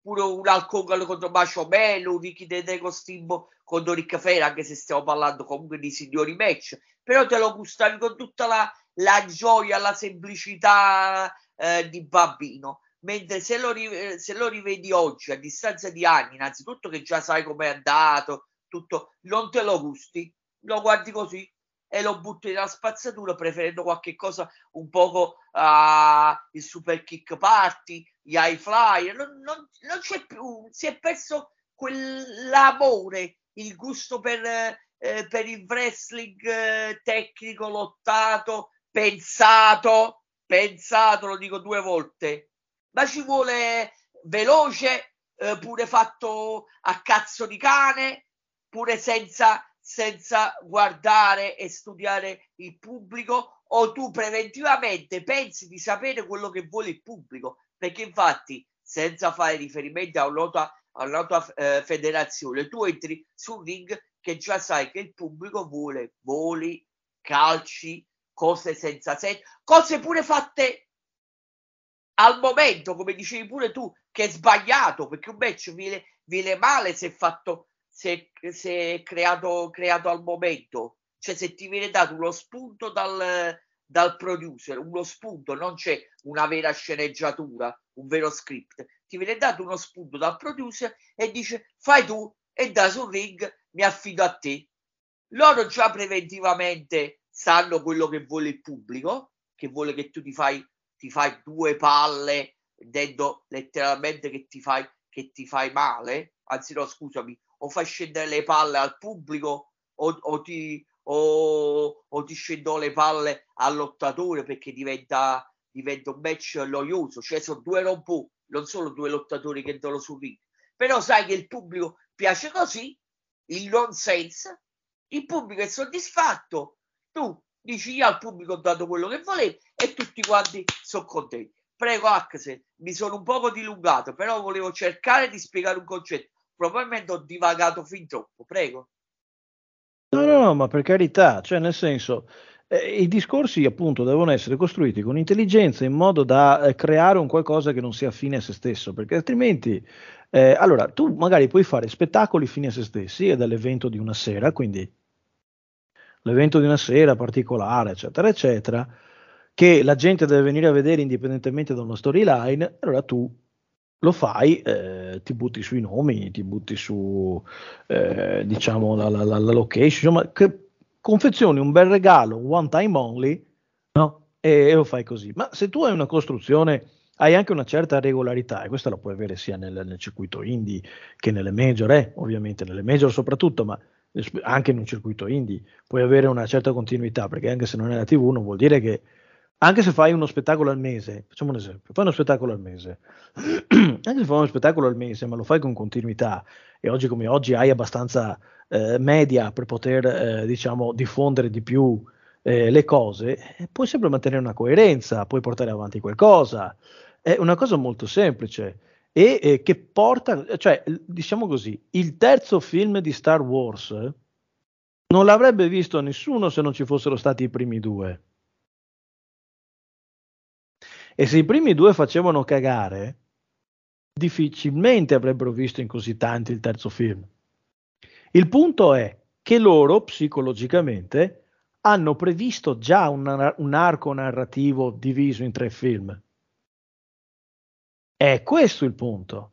pure un alcol contro Macio Melo, un Ricky De Costimbo contro Ric Flair, anche se stiamo parlando comunque di signori match, però te lo gustavi con tutta la, la gioia, la semplicità eh, di bambino. Mentre se lo, se lo rivedi oggi, a distanza di anni, innanzitutto che già sai com'è andato, tutto, non te lo gusti, lo guardi così, e lo butto nella spazzatura preferendo qualche cosa un poco uh, il super kick party, gli high flyer, non, non, non c'è più, si è perso quell'amore, il gusto per, eh, per il wrestling eh, tecnico, lottato, pensato, pensato, lo dico due volte, ma ci vuole veloce, eh, pure fatto a cazzo di cane, pure senza senza guardare e studiare il pubblico o tu preventivamente pensi di sapere quello che vuole il pubblico? Perché infatti senza fare riferimento a un'altra, a eh, federazione tu entri sul ring che già sai che il pubblico vuole voli, calci, cose senza senso, cose pure fatte al momento, come dicevi pure tu, che è sbagliato perché un match viene, viene male se fatto se, se creato, creato al momento, cioè se ti viene dato uno spunto dal, dal producer, uno spunto, non c'è una vera sceneggiatura, un vero script, ti viene dato uno spunto dal producer e dice fai tu e da sul ring mi affido a te. Loro già preventivamente sanno quello che vuole il pubblico, che vuole che tu ti fai, ti fai due palle, dentro letteralmente che ti fai, che ti fai male, anzi no scusami, o fai scendere le palle al pubblico o, o, ti, o, o ti scendono le palle al lottatore perché diventa, diventa un match noioso. Cioè sono due robot, non solo due lottatori che danno sul ring. Però sai che il pubblico piace così, il nonsense, il pubblico è soddisfatto, tu dici io al pubblico ho dato quello che volevo e tutti quanti sono contenti. Prego Axel, mi sono un poco dilungato, però volevo cercare di spiegare un concetto probabilmente ho divagato fin troppo, prego. No, no, no, ma per carità, cioè nel senso, eh, i discorsi appunto devono essere costruiti con intelligenza in modo da eh, creare un qualcosa che non sia fine a se stesso, perché altrimenti, eh, allora, tu magari puoi fare spettacoli fini a se stessi e dall'evento di una sera, quindi l'evento di una sera particolare, eccetera, eccetera, che la gente deve venire a vedere indipendentemente da una storyline, allora tu lo fai, eh, ti butti sui nomi, ti butti su eh, diciamo la, la, la, location, insomma, che confezioni un bel regalo, one time only, no? E, e, lo fai così. Ma se tu hai una costruzione, hai anche una certa regolarità, e questa la puoi avere sia nel, nel circuito indie che nelle major, eh, ovviamente nelle major soprattutto, ma anche in un circuito indie puoi avere una certa continuità, perché anche se non è la TV non vuol dire che anche se fai uno spettacolo al mese, facciamo un esempio, fai uno spettacolo al mese, anche se fai uno spettacolo al mese, ma lo fai con continuità e oggi come oggi hai abbastanza eh, media per poter, eh, diciamo, diffondere di più eh, le cose, eh, puoi sempre mantenere una coerenza, puoi portare avanti qualcosa. È una cosa molto semplice e che porta, cioè, diciamo così, il terzo film di Star Wars non l'avrebbe visto nessuno se non ci fossero stati i primi due. E se i primi due facevano cagare, difficilmente avrebbero visto in così tanti il terzo film. Il punto è che loro psicologicamente hanno previsto già un, un arco narrativo diviso in tre film. È questo il punto.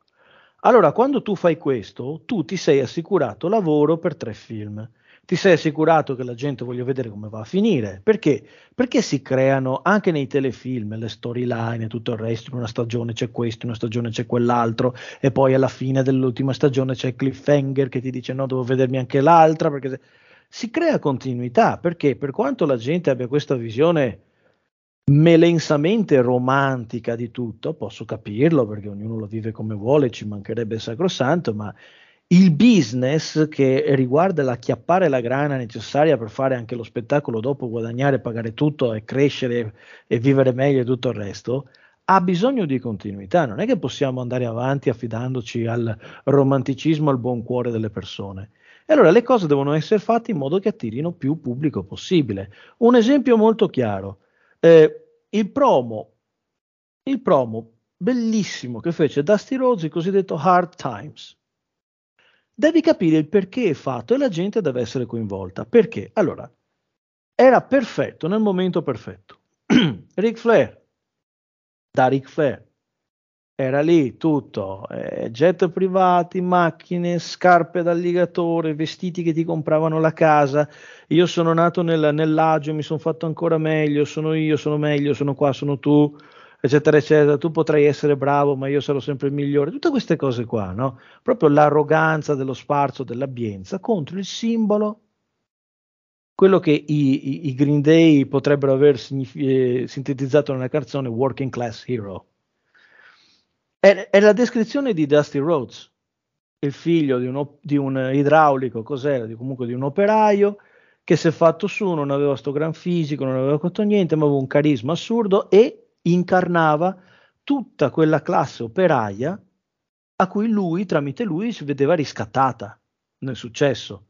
Allora, quando tu fai questo, tu ti sei assicurato lavoro per tre film ti sei assicurato che la gente voglia vedere come va a finire. Perché? Perché si creano anche nei telefilm le storyline e tutto il resto. In una stagione c'è questo, in una stagione c'è quell'altro, e poi alla fine dell'ultima stagione c'è cliffhanger che ti dice no, devo vedermi anche l'altra. Perché se... si crea continuità. Perché per quanto la gente abbia questa visione melensamente romantica di tutto, posso capirlo perché ognuno lo vive come vuole, ci mancherebbe il sacrosanto, ma il business che riguarda l'acchiappare la grana necessaria per fare anche lo spettacolo dopo, guadagnare, pagare tutto e crescere e vivere meglio e tutto il resto, ha bisogno di continuità. Non è che possiamo andare avanti affidandoci al romanticismo, al buon cuore delle persone. E allora le cose devono essere fatte in modo che attirino più pubblico possibile. Un esempio molto chiaro. Eh, il promo, il promo bellissimo che fece Dusty Rhodes, il cosiddetto Hard Times devi capire il perché è fatto e la gente deve essere coinvolta. Perché? Allora, era perfetto nel momento perfetto. Ric Flair, da Ric Flair, era lì tutto, eh, jet privati, macchine, scarpe da alligatore, vestiti che ti compravano la casa. Io sono nato nel, nell'agio, mi sono fatto ancora meglio, sono io, sono meglio, sono qua, sono tu eccetera, eccetera, tu potrai essere bravo, ma io sarò sempre il migliore, tutte queste cose qua, no? Proprio l'arroganza dello sfarzo dell'abbienza contro il simbolo, quello che i, i, i Green Day potrebbero aver signif- eh, sintetizzato nella canzone Working Class Hero. È, è, la descrizione di Dusty Rhodes, il figlio di, uno, di un idraulico, cos'era, di, comunque di un operaio, che si è fatto su, non aveva sto gran fisico, non aveva fatto niente, ma aveva un carisma assurdo e incarnava tutta quella classe operaia a cui lui, tramite lui, si vedeva riscattata nel successo.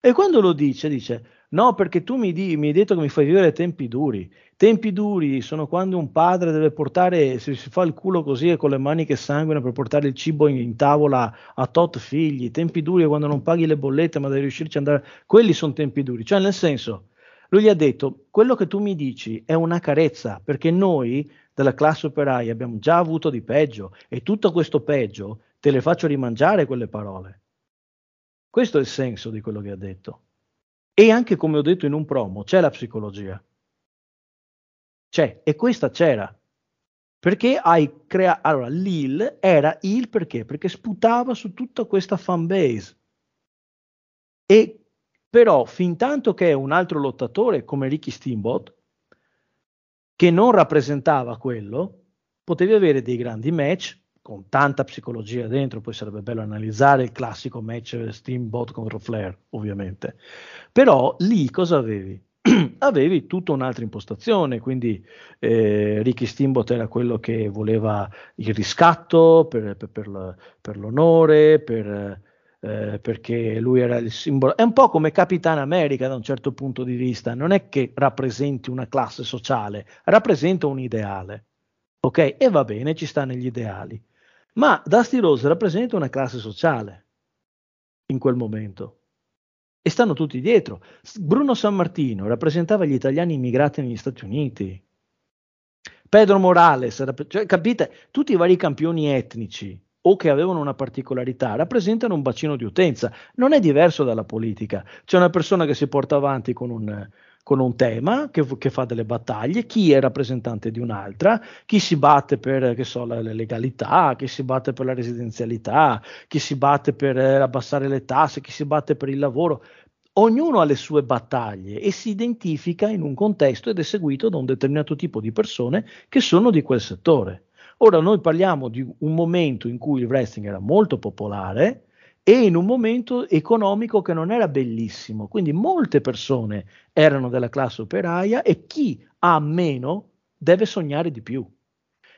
E quando lo dice, dice, no, perché tu mi, di, mi hai detto che mi fai vivere tempi duri. Tempi duri sono quando un padre deve portare, si, si fa il culo così e con le mani che sanguino per portare il cibo in, in tavola a tot figli. Tempi duri è quando non paghi le bollette ma devi riuscirci ad andare. Quelli sono tempi duri. Cioè, nel senso, lui gli ha detto, quello che tu mi dici è una carezza, perché noi della classe operaia abbiamo già avuto di peggio e tutto questo peggio te le faccio rimangiare quelle parole. Questo è il senso di quello che ha detto. E anche come ho detto in un promo, c'è la psicologia. C'è, e questa c'era. Perché hai creato... Allora, Lil era il perché? Perché sputava su tutta questa fan base. E però fin tanto che un altro lottatore come Ricky Steamboat, che non rappresentava quello, potevi avere dei grandi match con tanta psicologia dentro, poi sarebbe bello analizzare il classico match Steamboat contro Flair, ovviamente. Però lì cosa avevi? avevi tutta un'altra impostazione, quindi eh, Ricky Steamboat era quello che voleva il riscatto per, per, per, per l'onore, per eh, perché lui era il simbolo. È un po' come Capitan America da un certo punto di vista, non è che rappresenti una classe sociale, rappresenta un ideale. Ok? E va bene, ci sta negli ideali. Ma Dusty Rose rappresenta una classe sociale in quel momento. E stanno tutti dietro. Bruno San Martino rappresentava gli italiani immigrati negli Stati Uniti. Pedro Morales, cioè, capite? Tutti i vari campioni etnici o che avevano una particolarità rappresentano un bacino di utenza. Non è diverso dalla politica. C'è una persona che si porta avanti con un, con un tema, che, che, fa delle battaglie, chi è rappresentante di un'altra, chi si batte per so, la, legalità, chi si batte per la residenzialità, chi si batte per eh, abbassare le tasse, chi si batte per il lavoro. Ognuno ha le sue battaglie e si identifica in un contesto ed è seguito da un determinato tipo di persone che sono di quel settore. Ora noi parliamo di un momento in cui il wrestling era molto popolare e in un momento economico che non era bellissimo, quindi molte persone erano della classe operaia e chi ha meno deve sognare di più.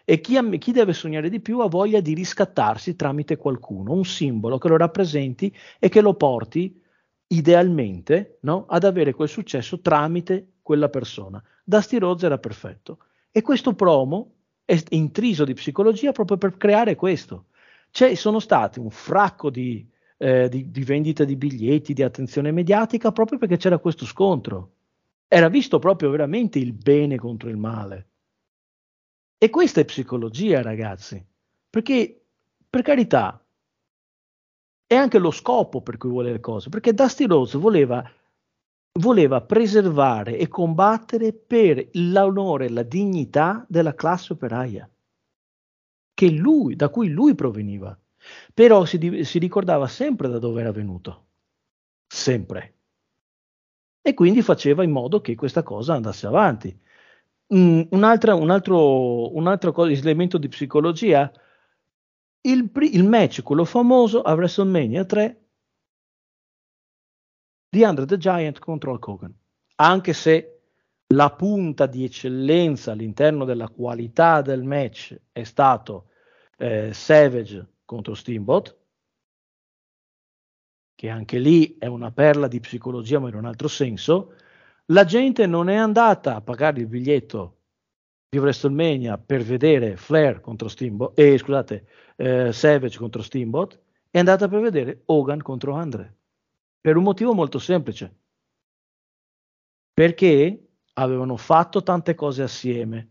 E chi, ha, chi, deve sognare di più ha voglia di riscattarsi tramite qualcuno, un simbolo che lo rappresenti e che lo porti idealmente no, ad avere quel successo tramite quella persona. Dusty Rhodes era perfetto. E questo promo intriso di psicologia proprio per creare questo. Cioè, sono stati un fracco di, eh, di, di vendita di biglietti, di attenzione mediatica, proprio perché c'era questo scontro. Era visto proprio veramente il bene contro il male. E questa è psicologia, ragazzi. Perché, per carità, è anche lo scopo per cui vuole le cose. Perché Dusty Rose voleva voleva preservare e combattere per l'onore e la dignità della classe operaia, lui, da cui lui proveniva. Però si, si ricordava sempre da dove era venuto, sempre. E quindi faceva in modo che questa cosa andasse avanti. Mm, un'altra, un, altro, un altro cosa, elemento di psicologia, il, il match, quello famoso a WrestleMania 3, The Under the Giant contro Hulk Hogan. Anche se la punta di eccellenza all'interno della qualità del match è stato eh, Savage contro Steamboat, che anche lì è una perla di psicologia ma in un altro senso, la gente non è andata a pagare il biglietto di WrestleMania per vedere Flair contro Steamboat, eh, scusate, eh, Savage contro Steamboat, è andata per vedere Hogan contro Andre. Per un motivo molto semplice. Perché avevano fatto tante cose assieme.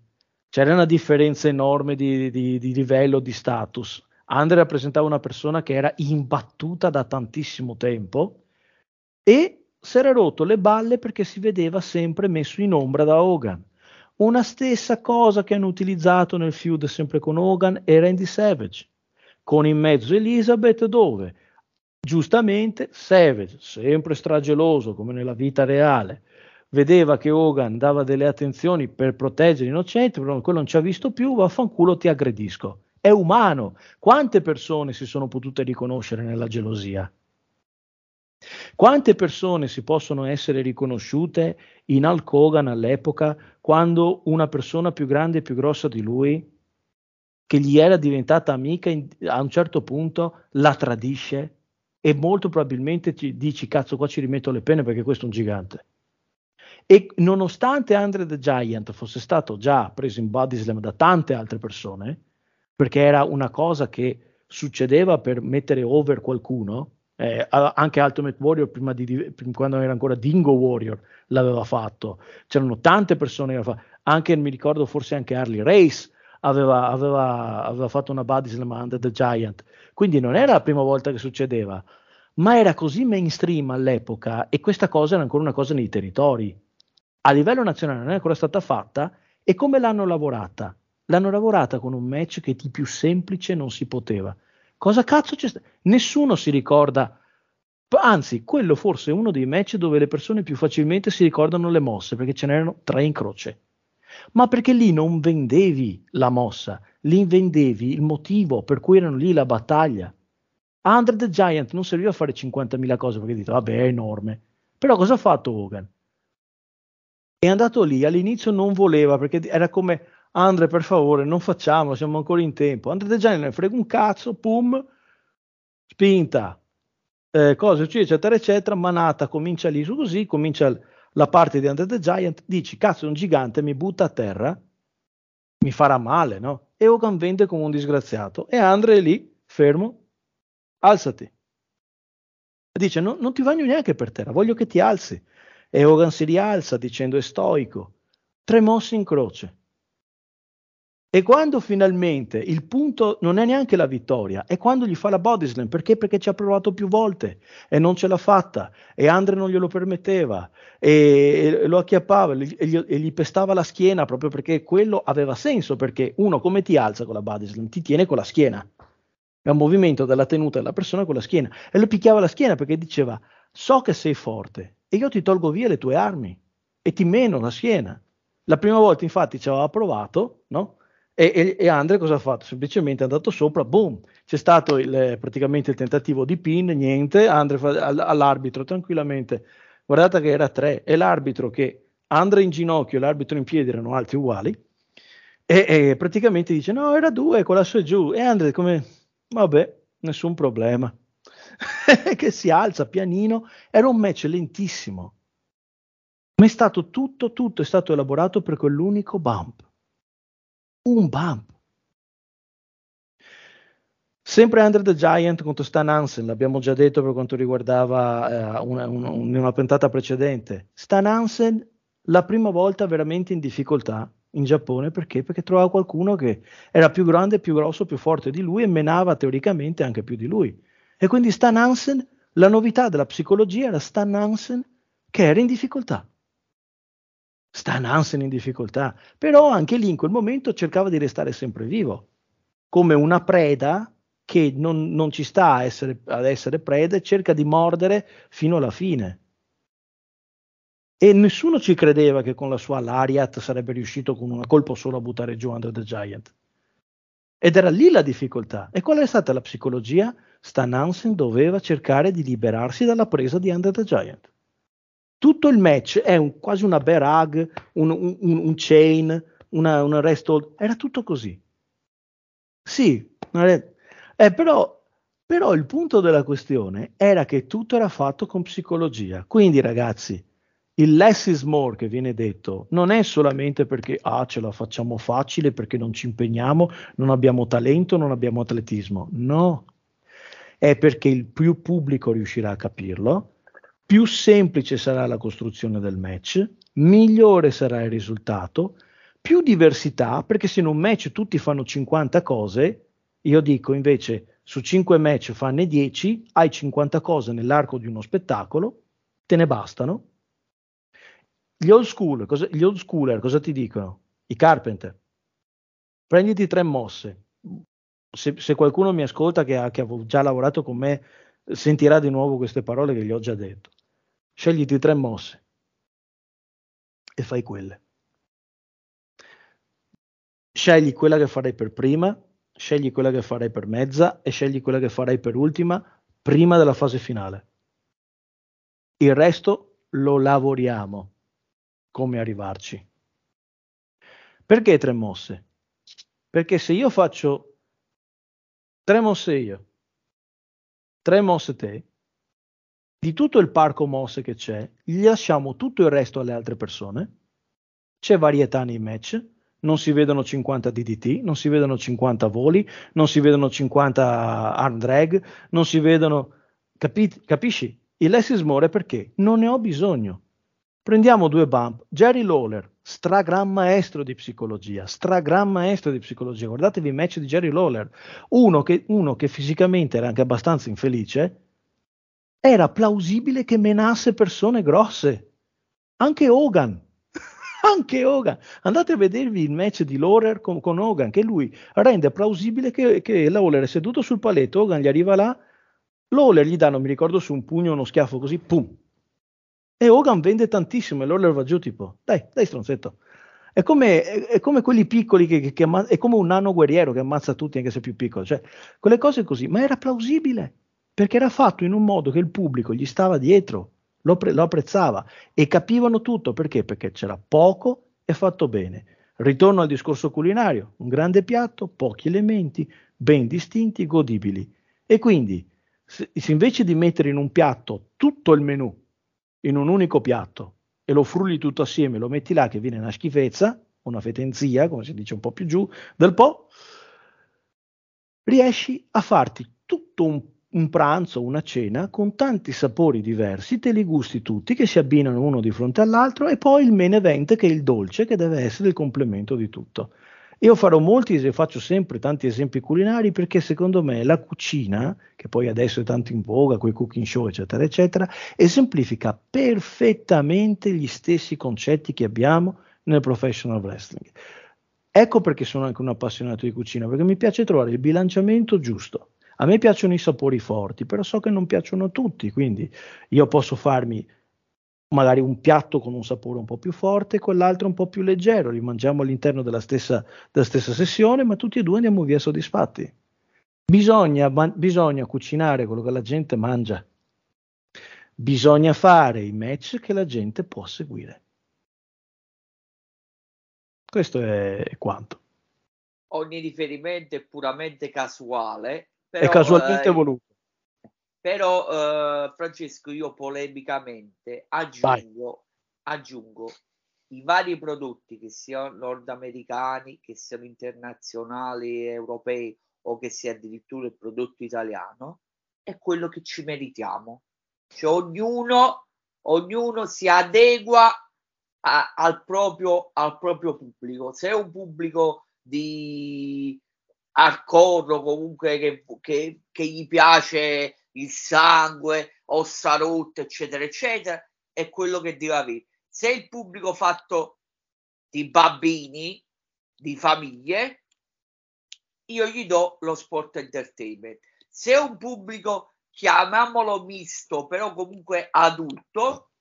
C'era una differenza enorme di, di, di livello, di status. Andre rappresentava una persona che era imbattuta da tantissimo tempo e si era rotto le balle perché si vedeva sempre messo in ombra da Hogan. Una stessa cosa che hanno utilizzato nel feud sempre con Hogan e Randy Savage, con in mezzo Elizabeth dove Giustamente Savage, sempre strageloso come nella vita reale, vedeva che Hogan dava delle attenzioni per proteggere l'innocente, però quello non ci ha visto più, vaffanculo ti aggredisco. È umano. Quante persone si sono potute riconoscere nella gelosia? Quante persone si possono essere riconosciute in Hulk Hogan all'epoca quando una persona più grande e più grossa di lui, che gli era diventata amica in, a un certo punto, la tradisce? E molto probabilmente ci dici cazzo qua ci rimetto le penne perché questo è un gigante. E nonostante Andre the Giant fosse stato già preso in body slam da tante altre persone, perché era una cosa che succedeva per mettere over qualcuno, eh, anche Ultimate Warrior prima di, quando era ancora Dingo Warrior l'aveva fatto, c'erano tante persone che l'avevano anche mi ricordo forse anche Harley Race aveva, aveva, aveva fatto una body slam under the Giant, quindi non era la prima volta che succedeva, ma era così mainstream all'epoca e questa cosa era ancora una cosa nei territori. A livello nazionale non è ancora stata fatta e come l'hanno lavorata? L'hanno lavorata con un match che di più semplice non si poteva. Cosa cazzo c'è? stato? Nessuno si ricorda, anzi, quello forse è uno dei match dove le persone più facilmente si ricordano le mosse perché ce n'erano tre in croce. Ma perché lì non vendevi la mossa, lì vendevi il motivo per cui erano lì la battaglia. Under the Giant non serviva a fare 50.000 cose perché dite, vabbè, è enorme. Però cosa ha fatto Hogan? È andato lì, all'inizio non voleva perché era come Andre, per favore, non facciamo, siamo ancora in tempo. Andre the Giant frega un cazzo, pum, spinta, eh, cose, eccetera, eccetera. Manata comincia lì su così, comincia la parte di Under the Giant, dici, cazzo, un gigante, mi butta a terra, mi farà male, no? E Hogan vende come un disgraziato. E Andre è lì, fermo, alzati. Dice, no, non ti bagno neanche per terra, voglio che ti alzi. E Hogan si rialza dicendo è stoico. Tre mosse in croce. E quando finalmente il punto non è neanche la vittoria, è quando gli fa la body slam, perché? Perché ci ha provato più volte e non ce l'ha fatta e Andre non glielo permetteva e, e lo acchiappava e gli, e gli, pestava la schiena proprio perché quello aveva senso, perché uno come ti alza con la body slam? Ti tiene con la schiena. È un movimento della tenuta della persona con la schiena. E lo picchiava la schiena perché diceva: So che sei forte e io ti tolgo via le tue armi e ti meno la schiena. La prima volta, infatti, ci aveva provato, no? E, e, e, Andre cosa ha fatto? Semplicemente è andato sopra, boom, c'è stato il, praticamente il tentativo di pin, niente, Andre fa, all'arbitro tranquillamente, guardate che era tre, e l'arbitro che Andre in ginocchio e l'arbitro in piedi erano altri uguali, e, e praticamente dice no, era due, con la sua giù, e Andre come Vabbè, nessun problema. che si alza pianino, era un match lentissimo. Ma è stato tutto, tutto è stato elaborato per quell'unico bump. Un bump. Sempre Under the Giant contro Stan Hansen, l'abbiamo già detto per quanto riguardava eh, una, una, una puntata precedente. Stan Hansen, la prima volta veramente in difficoltà, in Giappone perché? Perché trovava qualcuno che era più grande, più grosso, più forte di lui e menava teoricamente anche più di lui. E quindi Stan Hansen, la novità della psicologia era Stan Hansen che era in difficoltà. Stan Hansen in difficoltà, però anche lì in quel momento cercava di restare sempre vivo, come una preda che non, non ci sta a essere, ad essere preda e cerca di mordere fino alla fine. E nessuno ci credeva che con la sua Lariat sarebbe riuscito con una colpo solo a buttare giù Under the Giant. Ed era lì la difficoltà. E qual è stata la psicologia? Stan Hansen doveva cercare di liberarsi dalla presa di Under the Giant. Tutto il match è un, quasi una bear hug, un, un, un chain, una, un arrest hold. Era tutto così. Sì, eh, però, però il punto della questione era che tutto era fatto con psicologia. Quindi ragazzi, il less is more che viene detto non è solamente perché ah, ce la facciamo facile, perché non ci impegniamo, non abbiamo talento, non abbiamo atletismo. No, è perché il più pubblico riuscirà a capirlo, più semplice sarà la costruzione del match, migliore sarà il risultato, più diversità, perché se in un match tutti fanno 50 cose, io dico invece su 5 match fanne 10, hai 50 cose nell'arco di uno spettacolo, te ne bastano. Gli old, school, cosa, gli old schooler cosa ti dicono? I carpenter. Prenditi tre mosse. Se, se qualcuno mi ascolta che ha, che ha già lavorato con me, sentirà di nuovo queste parole che gli ho già detto. Scegliti tre mosse e fai quelle. Scegli quella che farei per prima, scegli quella che farei per mezza e scegli quella che farei per ultima prima della fase finale. Il resto lo lavoriamo come arrivarci. Perché tre mosse? Perché se io faccio tre mosse io, tre mosse te, di tutto il parco mosse che c'è, gli lasciamo tutto il resto alle altre persone, c'è varietà nei match, non si vedono 50 DDT, non si vedono 50 voli, non si vedono 50 arm drag, non si vedono... Capi- capisci? Il less is more perché non ne ho bisogno. Prendiamo due bump. Jerry Lawler, stragran maestro di psicologia, stragran maestro di psicologia. Guardatevi il match di Jerry Lawler. Uno che, uno che fisicamente era anche abbastanza infelice, era plausibile che menasse persone grosse. Anche Hogan, anche Hogan. Andate a vedervi il match di Lawler con, con Hogan, che lui rende plausibile che, che Lawler è seduto sul paletto, Hogan gli arriva là, Lawler gli dà, non mi ricordo, su un pugno uno schiaffo così, pum. E Hogan vende tantissimo e Lawler va giù tipo, dai, dai stronzetto. È come, è, è come quelli piccoli che, che, che è come un nano guerriero che ammazza tutti anche se più piccolo, cioè quelle cose così, ma era plausibile perché era fatto in un modo che il pubblico gli stava dietro lo, pre- lo apprezzava e capivano tutto perché? Perché c'era poco e fatto bene. Ritorno al discorso culinario, un grande piatto, pochi elementi, ben distinti, godibili. E quindi, se, invece di mettere in un piatto tutto il menù, in un unico piatto, e lo frulli tutto assieme, lo metti là che viene una schifezza, una fetenzia, come si dice un po' più giù del po', riesci a farti tutto un un pranzo, una cena con tanti sapori diversi, te li gusti tutti che si abbinano uno di fronte all'altro e poi il main event che è il dolce che deve essere il complemento di tutto. Io farò molti e faccio sempre tanti esempi culinari perché secondo me la cucina, che poi adesso è tanto in voga con i cooking show eccetera eccetera, esemplifica perfettamente gli stessi concetti che abbiamo nel professional wrestling. Ecco perché sono anche un appassionato di cucina, perché mi piace trovare il bilanciamento giusto a me piacciono i sapori forti, però so che non piacciono a tutti, quindi io posso farmi magari un piatto con un sapore un po' più forte e quell'altro un po' più leggero, li mangiamo all'interno della stessa, della stessa sessione, ma tutti e due andiamo via soddisfatti. Bisogna, ma, bisogna cucinare quello che la gente mangia. Bisogna fare i match che la gente può seguire. Questo è quanto. Ogni riferimento è puramente casuale però, è casualmente eh, voluto. Però, eh, Francesco, io polemicamente aggiungo, aggiungo i vari prodotti che siano nordamericani, che siano internazionali, europei o che sia addirittura il prodotto italiano, è quello che ci meritiamo. Cioè, ognuno, ognuno si adegua a, al, proprio, al proprio pubblico. Se è un pubblico di hardcore comunque che, che, che gli piace il sangue, ossa rotte, eccetera, eccetera, è quello che deve avere. Se il pubblico fatto di bambini, di famiglie, io gli do lo sport entertainment. Se un pubblico, chiamiamolo misto, però comunque adulto,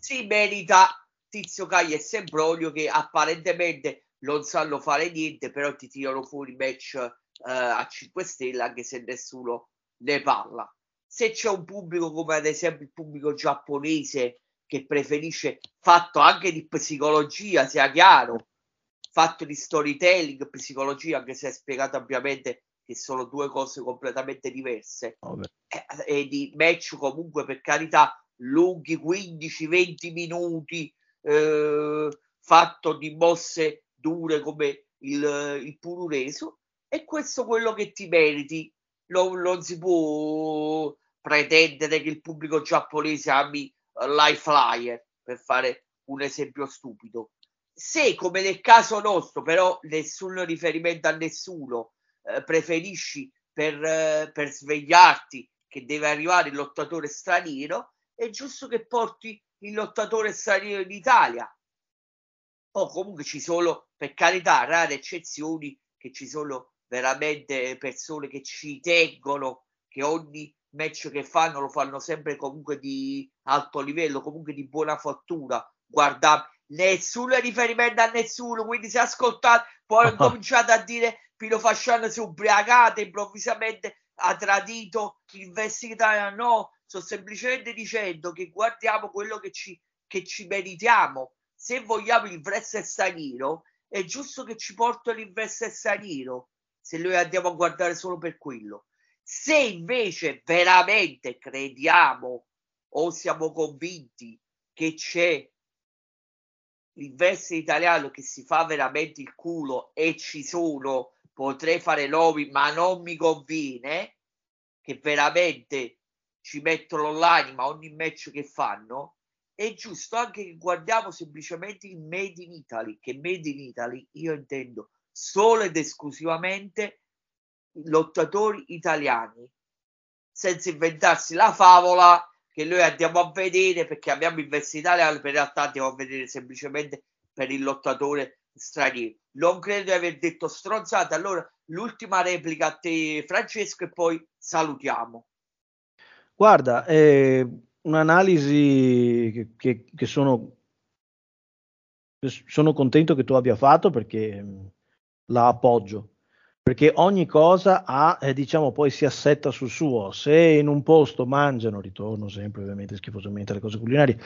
si merita Tizio Caio e Sempronio che apparentemente non sanno fare niente, però ti tirano fuori match eh, a 5 stelle anche se nessuno ne parla. Se c'è un pubblico come ad esempio il pubblico giapponese che preferisce fatto anche di psicologia, sia chiaro, fatto di storytelling, psicologia, anche se è spiegato ovviamente che sono due cose completamente diverse, oh, e, e, di match comunque per carità lunghi 15-20 minuti, eh, fatto di mosse dure come il, il purureso, e questo quello che ti meriti. Non, non si può pretendere che il pubblico giapponese ami Life Flyer, per fare un esempio stupido. Se, come nel caso nostro, però nessun riferimento a nessuno, eh, preferisci per, eh, per svegliarti che deve arrivare il lottatore straniero, è giusto che porti il lottatore straniero in Italia. O comunque ci sono, per carità, rare eccezioni, che ci sono veramente persone che ci tengono che ogni match che fanno lo fanno sempre comunque di alto livello, comunque di buona fattura. Guarda, nessuno riferimento a nessuno, quindi se ascoltate, poi cominciate a dire Pino Fasciano si è ubriacato, improvvisamente ha tradito il vestito, no, sto semplicemente dicendo che guardiamo quello che ci, che ci meritiamo. Se vogliamo il wrestler straniero, è giusto che ci portano il wrestler straniero, se noi andiamo a guardare solo per quello. Se invece veramente crediamo o siamo convinti che c'è il verso italiano che si fa veramente il culo e ci sono, potrei fare nomi, ma non mi conviene che veramente ci mettono l'anima ogni match che fanno. È giusto anche che guardiamo semplicemente il Made in Italy, che Made in Italy io intendo solo ed esclusivamente lottatori italiani senza inventarsi la favola che noi andiamo a vedere perché abbiamo investito in Italia, in realtà andiamo a vedere semplicemente per il lottatore straniero. Non credo di aver detto stronzate. Allora, l'ultima replica a te, Francesco, e poi salutiamo. Guarda, è un'analisi che, che, che sono, sono contento che tu abbia fatto perché la appoggio perché ogni cosa ha, eh, diciamo, poi si assetta sul suo. Se in un posto mangiano, ritorno sempre ovviamente schifosamente alle cose culinarie,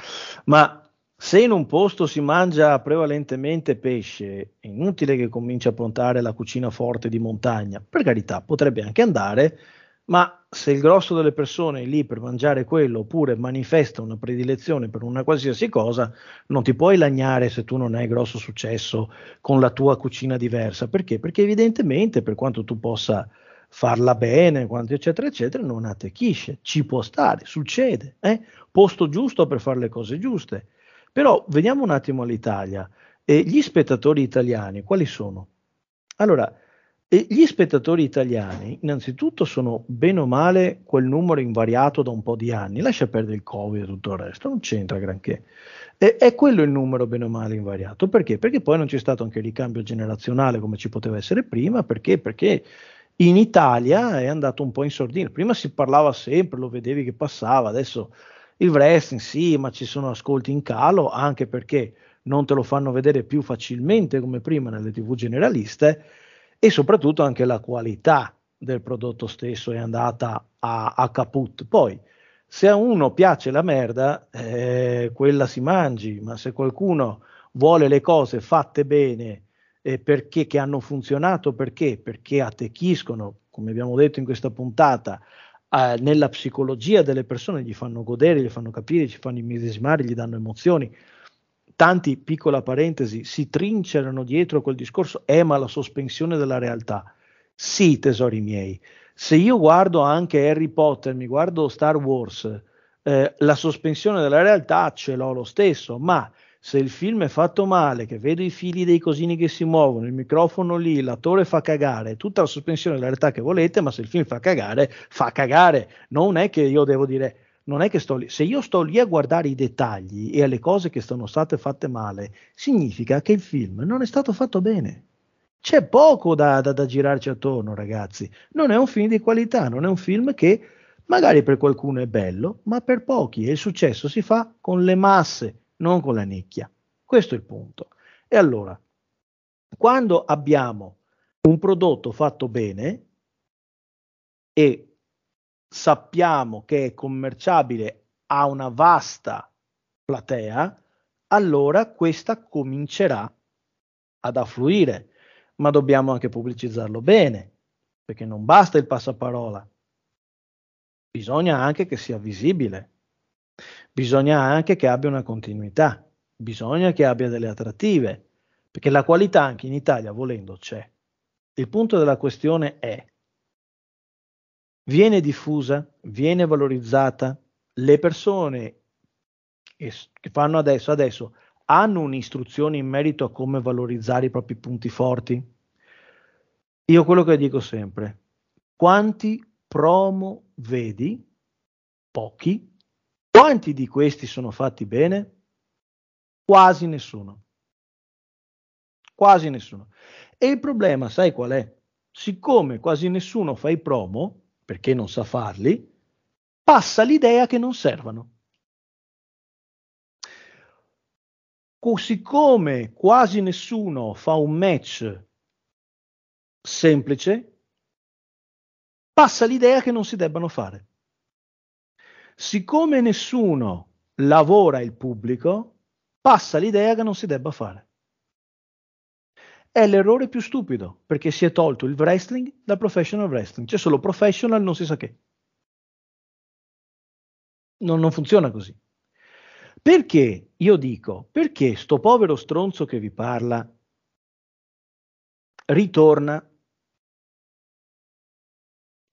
ma se in un posto si mangia prevalentemente pesce, è inutile che cominci a puntare la cucina forte di montagna. Per carità, potrebbe anche andare, ma se il grosso delle persone è lì per mangiare quello oppure manifesta una predilezione per una qualsiasi cosa, non ti puoi lagnare se tu non hai grosso successo con la tua cucina diversa. Perché? Perché evidentemente per quanto tu possa farla bene, quanto eccetera eccetera, non attecchisce, ci può stare, succede, eh? posto giusto per fare le cose giuste. Però veniamo un attimo all'Italia. E gli spettatori italiani quali sono? Allora, e gli spettatori italiani, innanzitutto, sono bene o male quel numero invariato da un po' di anni. Lascia perdere il Covid e tutto il resto, non c'entra granché. E, è quello il numero bene o male invariato. Perché? Perché poi non c'è stato anche il ricambio generazionale come ci poteva essere prima. Perché? Perché in Italia è andato un po' in sordina. Prima si parlava sempre, lo vedevi che passava, adesso il wrestling sì, ma ci sono ascolti in calo, anche perché non te lo fanno vedere più facilmente come prima nelle tv generaliste e soprattutto anche la qualità del prodotto stesso è andata a, a caput. Poi, se a uno piace la merda, eh, quella si mangi, ma se qualcuno vuole le cose fatte bene eh, perché che hanno funzionato, perché? Perché attecchiscono, come abbiamo detto in questa puntata, eh, nella psicologia delle persone, gli fanno godere, gli fanno capire, ci fanno immedesimare, gli danno emozioni, tanti, piccola parentesi, si trincerano dietro quel discorso, eh ma la sospensione della realtà. Sì, tesori miei, se io guardo anche Harry Potter, mi guardo Star Wars, eh, la sospensione della realtà ce l'ho lo stesso, ma se il film è fatto male, che vedo i fili dei cosini che si muovono, il microfono lì, l'attore fa cagare, tutta la sospensione della realtà che volete, ma se il film fa cagare, fa cagare. Non è che io devo dire non è che sto lì, se io sto lì a guardare i dettagli e alle cose che sono state fatte male, significa che il film non è stato fatto bene. C'è poco da, da, da girarci attorno, ragazzi. Non è un film di qualità, non è un film che magari per qualcuno è bello, ma per pochi. E il successo si fa con le masse, non con la nicchia. Questo è il punto. E allora, quando abbiamo un prodotto fatto bene e sappiamo che è commerciabile a una vasta platea, allora questa comincerà ad affluire, ma dobbiamo anche pubblicizzarlo bene, perché non basta il passaparola, bisogna anche che sia visibile, bisogna anche che abbia una continuità, bisogna che abbia delle attrattive, perché la qualità anche in Italia, volendo, c'è. Il punto della questione è, viene diffusa, viene valorizzata, le persone che, fanno adesso, adesso hanno un'istruzione in merito a come valorizzare i propri punti forti? Io quello che dico sempre, quanti promo vedi? Pochi. Quanti di questi sono fatti bene? Quasi nessuno. Quasi nessuno. E il problema, sai qual è? Siccome quasi nessuno fa i promo, perché non sa farli, passa l'idea che non servano. Siccome quasi nessuno fa un match semplice, passa l'idea che non si debbano fare. Siccome nessuno lavora il pubblico, passa l'idea che non si debba fare. È l'errore più stupido, perché si è tolto il wrestling dal professional wrestling. C'è solo professional, non si sa che. Non, non funziona così. Perché io dico, perché sto povero stronzo che vi parla ritorna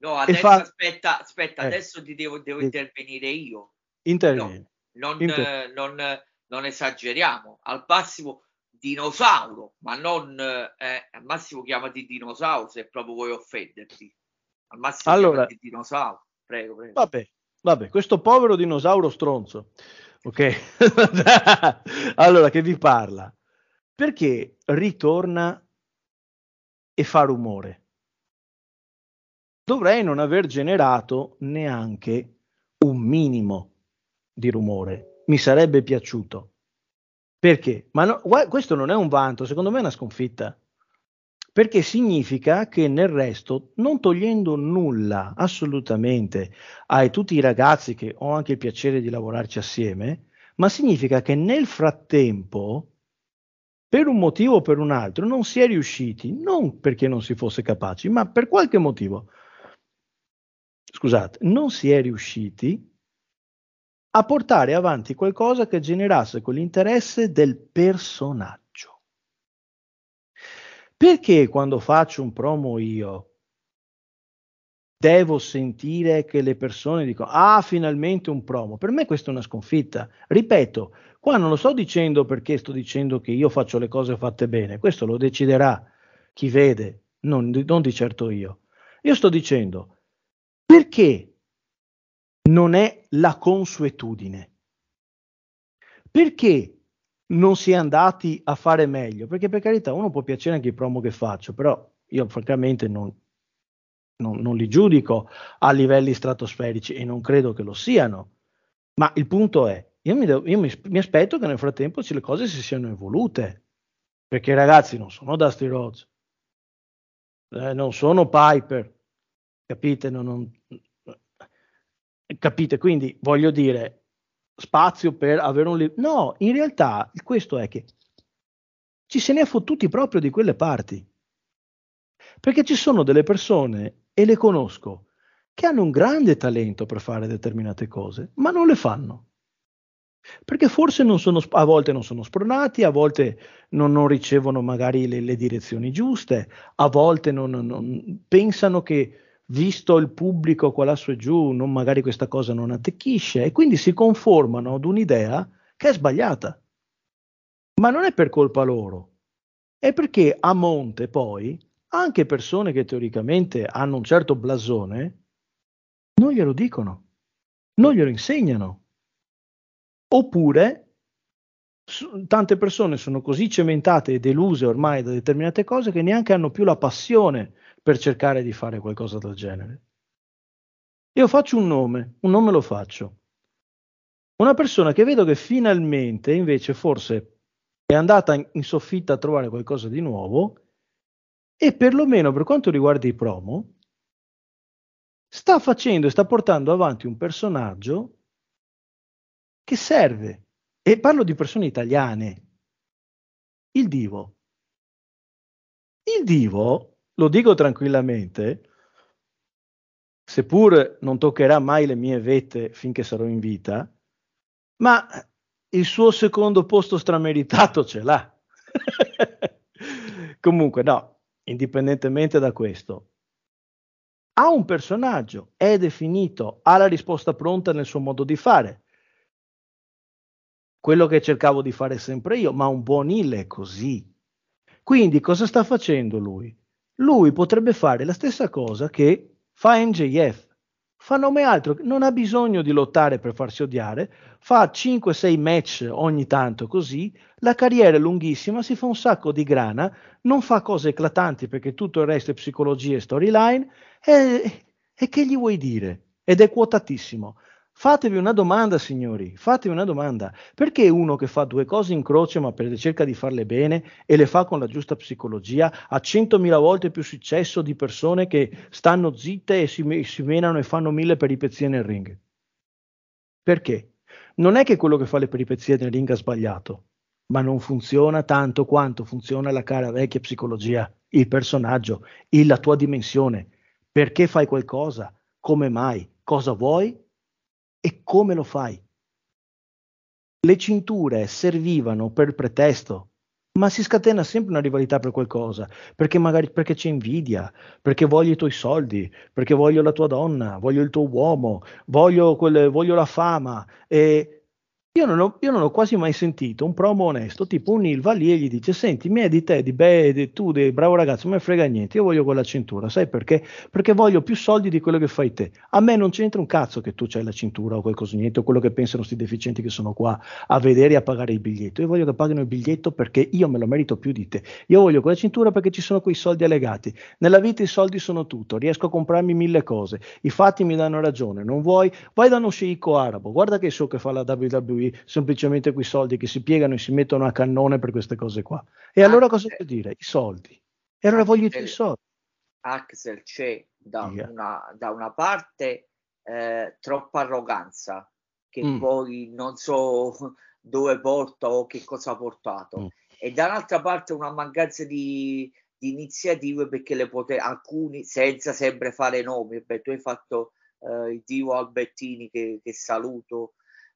No, adesso fa... aspetta, aspetta, eh. adesso ti devo, devo intervenire io. Intervieni. No, non, Inter... non, non, esageriamo, al massimo dinosauro, ma non eh, al massimo chiamati dinosauro se proprio vuoi offenderti. Al massimo allora, chiamati dinosauro. Prego, prego. Vabbè, vabbè, questo povero dinosauro stronzo. Ok. allora che vi parla? Perché ritorna e fa rumore? dovrei non aver generato neanche un minimo di rumore. Mi sarebbe piaciuto. Perché? Ma no, questo non è un vanto, secondo me è una sconfitta. Perché significa che nel resto, non togliendo nulla assolutamente a tutti i ragazzi che ho anche il piacere di lavorarci assieme, ma significa che nel frattempo, per un motivo o per un altro, non si è riusciti, non perché non si fosse capaci, ma per qualche motivo, scusate, non si è riusciti a portare avanti qualcosa che generasse quell'interesse del personaggio. Perché quando faccio un promo io devo sentire che le persone dicono ah finalmente un promo? Per me questa è una sconfitta. Ripeto, qua non lo sto dicendo perché sto dicendo che io faccio le cose fatte bene, questo lo deciderà chi vede, non, non di certo io. Io sto dicendo perché non è la consuetudine? Perché non si è andati a fare meglio? Perché per carità uno può piacere anche i promo che faccio, però io francamente non, non, non li giudico a livelli stratosferici e non credo che lo siano. Ma il punto è, io mi, devo, io mi, mi aspetto che nel frattempo le cose si siano evolute. Perché ragazzi non sono Dusty Rhodes, eh, non sono Piper, capite? Non, non, capite? Quindi voglio dire, spazio per avere un libro. No, in realtà questo è che ci se ne è fottuti proprio di quelle parti. Perché ci sono delle persone, e le conosco, che hanno un grande talento per fare determinate cose, ma non le fanno. Perché forse sono, a volte non sono spronati, a volte non, non ricevono magari le, le, direzioni giuste, a volte non, non, pensano che visto il pubblico qua lassù e giù, non, magari questa cosa non attecchisce e quindi si conformano ad un'idea che è sbagliata. Ma non è per colpa loro, è perché a monte poi anche persone che teoricamente hanno un certo blasone non glielo dicono. non glielo insegnano. Oppure tante persone sono così cementate e deluse ormai da determinate cose che neanche hanno più la passione per cercare di fare qualcosa del genere. Io faccio un nome, un nome lo faccio. Una persona che vedo che finalmente invece forse è andata in soffitta a trovare qualcosa di nuovo e perlomeno per quanto riguarda i promo sta facendo e sta portando avanti un personaggio che serve e parlo di persone italiane. Il divo. Il divo, lo dico tranquillamente, seppur non toccherà mai le mie vette finché sarò in vita, ma il suo secondo posto strameritato ce l'ha. Comunque, no, indipendentemente da questo, ha un personaggio, è definito, ha la risposta pronta nel suo modo di fare quello che cercavo di fare sempre io, ma un buon Hill è così. Quindi cosa sta facendo lui? Lui potrebbe fare la stessa cosa che fa NJF. Fa nome altro, non ha bisogno di lottare per farsi odiare, fa 5-6 match ogni tanto così, la carriera è lunghissima, si fa un sacco di grana, non fa cose eclatanti perché tutto il resto è psicologia e storyline, e, e che gli vuoi dire? Ed è quotatissimo. Fatevi una domanda, signori, fatevi una domanda. Perché uno che fa due cose in croce ma per, cerca di farle bene e le fa con la giusta psicologia ha centomila volte più successo di persone che stanno zitte e si, si menano e fanno mille peripezie nel ring? Perché? Non è che quello che fa le peripezie nel ring ha sbagliato, ma non funziona tanto quanto funziona la cara vecchia psicologia, il personaggio, la tua dimensione. Perché fai qualcosa? Come mai? Cosa vuoi? E come lo fai? Le cinture servivano per pretesto, ma si scatena sempre una rivalità per qualcosa, perché magari perché c'è invidia, perché voglio i tuoi soldi, perché voglio la tua donna, voglio il tuo uomo, voglio, quelle, voglio la fama e io non, ho, io non, ho, quasi mai sentito un promo onesto, tipo un Il va lì e gli dice: Senti, mi è di te, di beh, di, tu, di, bravo ragazzo, non me frega niente, io voglio quella cintura, sai perché? Perché voglio più soldi di quello che fai te. A me non c'entra un cazzo che tu c'hai la cintura o qualcosa niente, o quello che pensano questi deficienti che sono qua a vedere e a pagare il biglietto. Io voglio che paghino il biglietto perché io me lo merito più di te. Io voglio quella cintura perché ci sono quei soldi allegati. Nella vita i soldi sono tutto, riesco a comprarmi mille cose, i fatti mi danno ragione. Non vuoi? Vai da uno sceicco arabo, guarda che so che fa la WWE WWE semplicemente quei soldi che si piegano e si mettono a cannone per queste cose qua. E allora cosa vuol dire? I soldi. E allora voglio i soldi. Axel c'è da, yeah. una, da una, parte eh, troppa arroganza che mm. poi non so dove porta o che cosa ha portato mm. e dall'altra parte una mancanza di, di iniziative perché le pote, alcuni senza sempre fare nomi beh, tu hai fatto eh, il divo Albertini che, che saluto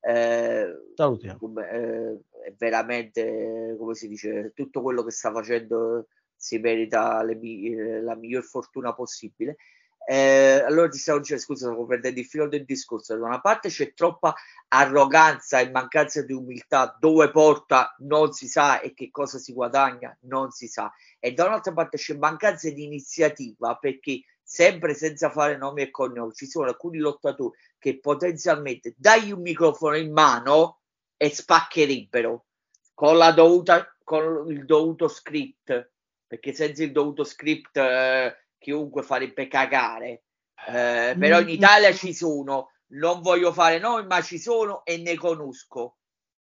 eh, Salutiamo. Eh, è veramente, come si dice, tutto quello che sta facendo si merita le, eh, la miglior fortuna possibile. Eh, allora ti stavo dicendo, scusa, stavo perdendo il filo del discorso. Da una parte c'è troppa arroganza e mancanza di umiltà, dove porta non si sa e che cosa si guadagna non si sa, e da un'altra parte c'è mancanza di iniziativa perché sempre senza fare nomi e cognomi, ci sono alcuni lottatori che potenzialmente dai un microfono in mano e spaccherebbero con, la dovuta, con il dovuto script, perché senza il dovuto script eh, chiunque farebbe cagare. Eh, però in mm. Italia ci sono, non voglio fare nomi, ma ci sono e ne conosco.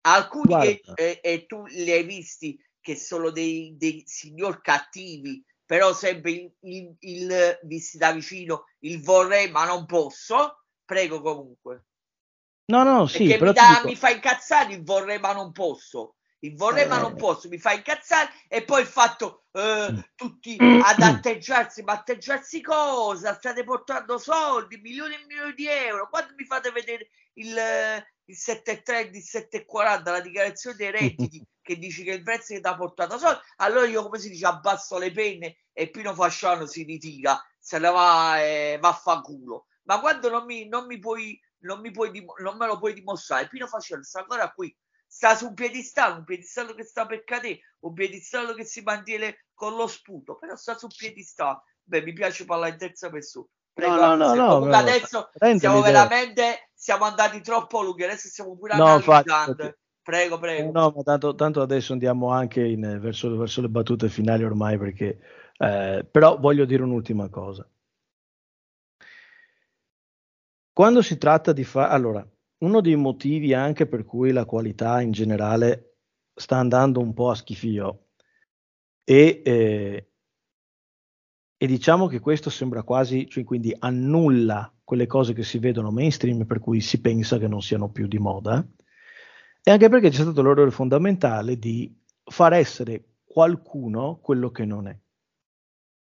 Alcuni che, eh, e tu li hai visti che sono dei, dei signor cattivi però sempre il, il, il visti da vicino il vorrei ma non posso. Prego comunque. No no sì però mi, da, dico... mi fa incazzare il vorrei ma non posso vorrei eh. ma non posso mi fa incazzare e poi il fatto eh, mm. tutti ad atteggiarsi ma atteggiarsi cosa state portando soldi milioni e milioni di euro quando mi fate vedere il, il 7,30 il 7,40 la dichiarazione dei redditi che dici che il Brexit ti ha portato soldi, allora io come si dice abbasso le penne e Pino Fasciano si ritira, se ne va e va a fa culo. Ma quando non mi, non mi puoi, non, mi puoi, non me lo puoi dimostrare, Pino Fasciano sta ancora qui, sta su un piedistallo, un piedistallo che sta per cadere, un piedistallo che si mantiene con lo sputo, però sta su un piedistallo. Beh, mi piace parlare in terza persona. Prego, no, no, no, no, adesso siamo veramente siamo andati troppo lunghi, adesso stiamo pure no, analizzando. Prego, prego. No, ma tanto, tanto adesso andiamo anche in, verso, verso, le battute finali ormai perché eh, però voglio dire un'ultima cosa. Quando si tratta di fare allora, uno dei motivi anche per cui la qualità in generale sta andando un po' a schifio e, eh, e diciamo che questo sembra quasi, cioè quindi annulla quelle cose che si vedono mainstream per cui si pensa che non siano più di moda e anche perché c'è stato l'errore fondamentale di far essere qualcuno quello che non è.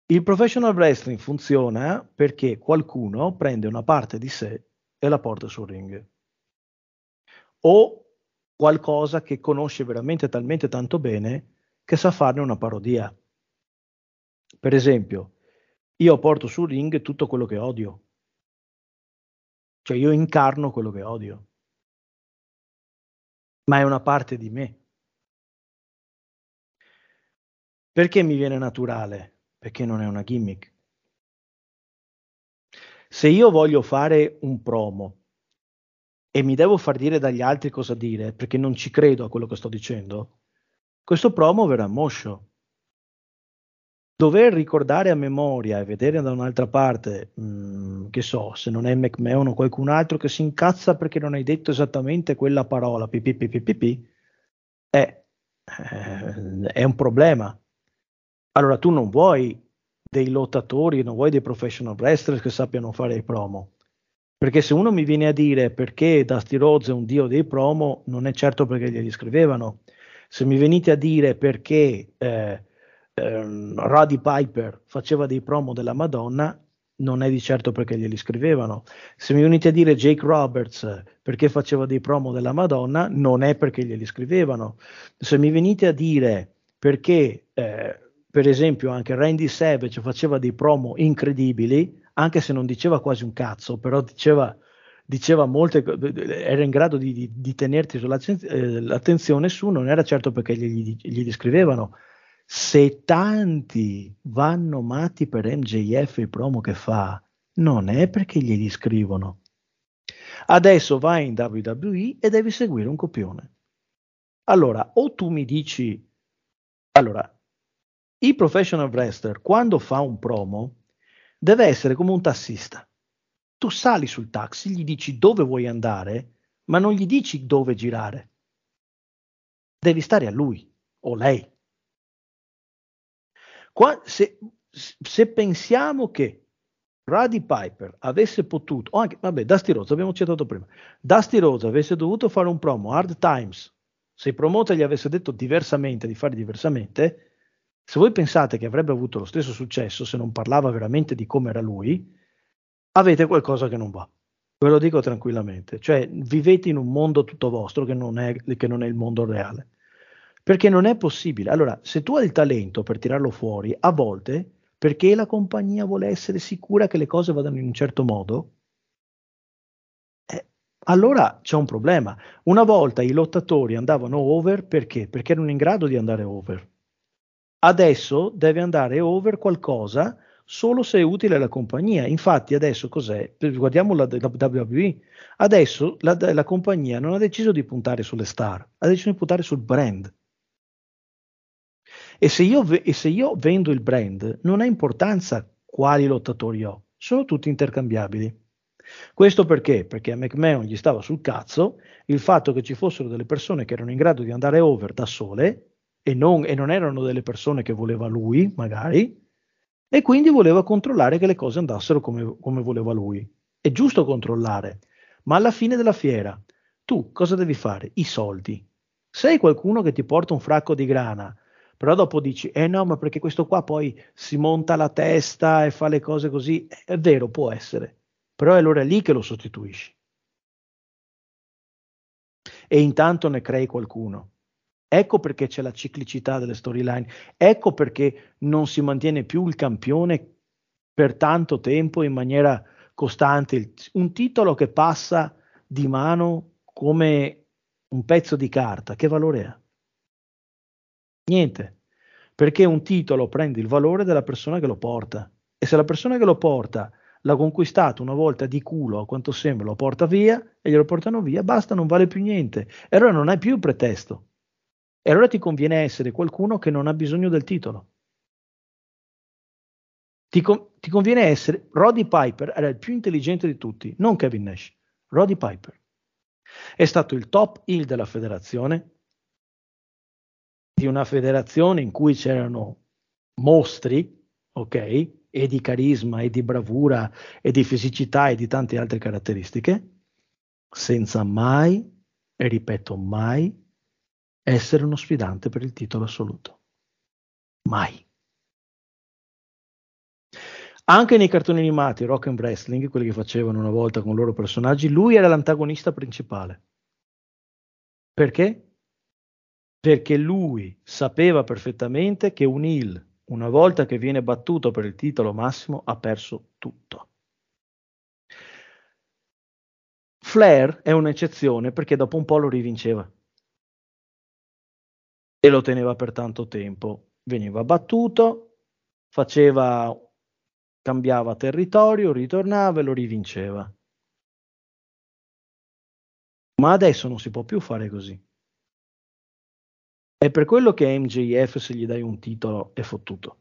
Il professional wrestling funziona perché qualcuno prende una parte di sé e la porta sul ring o qualcosa che conosce veramente talmente tanto bene che sa farne una parodia. Per esempio, io porto sul ring tutto quello che odio. Cioè io incarno quello che odio. Ma è una parte di me. Perché mi viene naturale? Perché non è una gimmick. Se io voglio fare un promo e mi devo far dire dagli altri cosa dire perché non ci credo a quello che sto dicendo, questo promo verrà moscio. Dover ricordare a memoria e vedere da un'altra parte, mh, mm, che so, se non è McMahon o qualcun altro che si incazza perché non hai detto esattamente quella parola, pipipipipip, è, eh, è un problema. Allora tu non vuoi dei lottatori, non vuoi dei professional wrestler che sappiano fare i promo perché se uno mi viene a dire perché Dusty Rhodes è un dio dei promo, non è certo perché glieli scrivevano. Se mi venite a dire perché eh, eh, Roddy Piper faceva dei promo della Madonna, non è di certo perché glieli scrivevano. Se mi venite a dire Jake Roberts perché faceva dei promo della Madonna, non è perché glieli scrivevano. Se mi venite a dire perché, eh, per esempio, anche Randy Savage faceva dei promo incredibili, anche se non diceva quasi un cazzo, però diceva, diceva molte era in grado di, di, di tenerti eh, su, non era certo perché gli, gli descrivevano. Se tanti vanno matti per MJF e i promo che fa, non è perché glieli scrivono. Adesso vai in WWE e devi seguire un copione. Allora, o tu mi dici, allora, il professional wrestler quando fa un promo deve essere come un tassista. Tu sali sul taxi, gli dici dove vuoi andare, ma non gli dici dove girare. Devi stare a lui o lei. Qua, se, se, pensiamo che Ruddy Piper avesse potuto, o anche, vabbè, Dusty Rhodes, abbiamo citato prima, Dusty Rhodes avesse dovuto fare un promo, Hard Times, se il promoter gli avesse detto diversamente, di fare diversamente, se voi pensate che avrebbe avuto lo stesso successo se non parlava veramente di come era lui, avete qualcosa che non va. Ve lo dico tranquillamente. Cioè, vivete in un mondo tutto vostro che non è, che non è il mondo reale. Perché non è possibile. Allora, se tu hai il talento per tirarlo fuori, a volte, perché la compagnia vuole essere sicura che le cose vadano in un certo modo, eh, allora c'è un problema. Una volta i lottatori andavano over perché? Perché erano in grado di andare over. Adesso deve andare over qualcosa solo se è utile alla compagnia. Infatti, adesso cos'è? Guardiamo la, WWE. Adesso la, la, compagnia non ha deciso di puntare sulle star, ha deciso di puntare sul brand. E se, io, e se io vendo il brand, non ha importanza quali lottatori ho, sono tutti intercambiabili. Questo perché? Perché a McMahon gli stava sul cazzo il fatto che ci fossero delle persone che erano in grado di andare over da sole e non, e non erano delle persone che voleva lui, magari, e quindi voleva controllare che le cose andassero come, come voleva lui. È giusto controllare, ma alla fine della fiera tu cosa devi fare? I soldi. Sei qualcuno che ti porta un fracco di grana, però dopo dici, eh no, ma perché questo qua poi si monta la testa e fa le cose così, è vero, può essere, però è allora lì che lo sostituisci. E intanto ne crei qualcuno. Ecco perché c'è la ciclicità delle storyline, ecco perché non si mantiene più il campione per tanto tempo in maniera costante. Un titolo che passa di mano come un pezzo di carta, che valore ha? Niente, perché un titolo prende il valore della persona che lo porta e se la persona che lo porta l'ha conquistato una volta di culo, a quanto sembra, lo porta via e glielo portano via, basta, non vale più niente. E allora non hai più pretesto. E allora ti conviene essere qualcuno che non ha bisogno del titolo. Ti, con- ti conviene essere Roddy Piper, era il più intelligente di tutti, non Kevin Nash, Roddy Piper. È stato il top heel della federazione, di una federazione in cui c'erano mostri, ok? E di carisma, e di bravura, e di fisicità, e di tante altre caratteristiche, senza mai, e ripeto mai, essere uno sfidante per il titolo assoluto. Mai. Anche nei cartoni animati Rock and Wrestling, quelli che facevano una volta con i loro personaggi, lui era l'antagonista principale. Perché? Perché lui sapeva perfettamente che un heel, una volta che viene battuto per il titolo massimo, ha perso tutto. Flair è un'eccezione perché dopo un po' lo rivinceva e lo teneva per tanto tempo. Veniva battuto, faceva, cambiava territorio, ritornava e lo rivinceva. Ma adesso non si può più fare così. È per quello che MJF se gli dai un titolo è fottuto.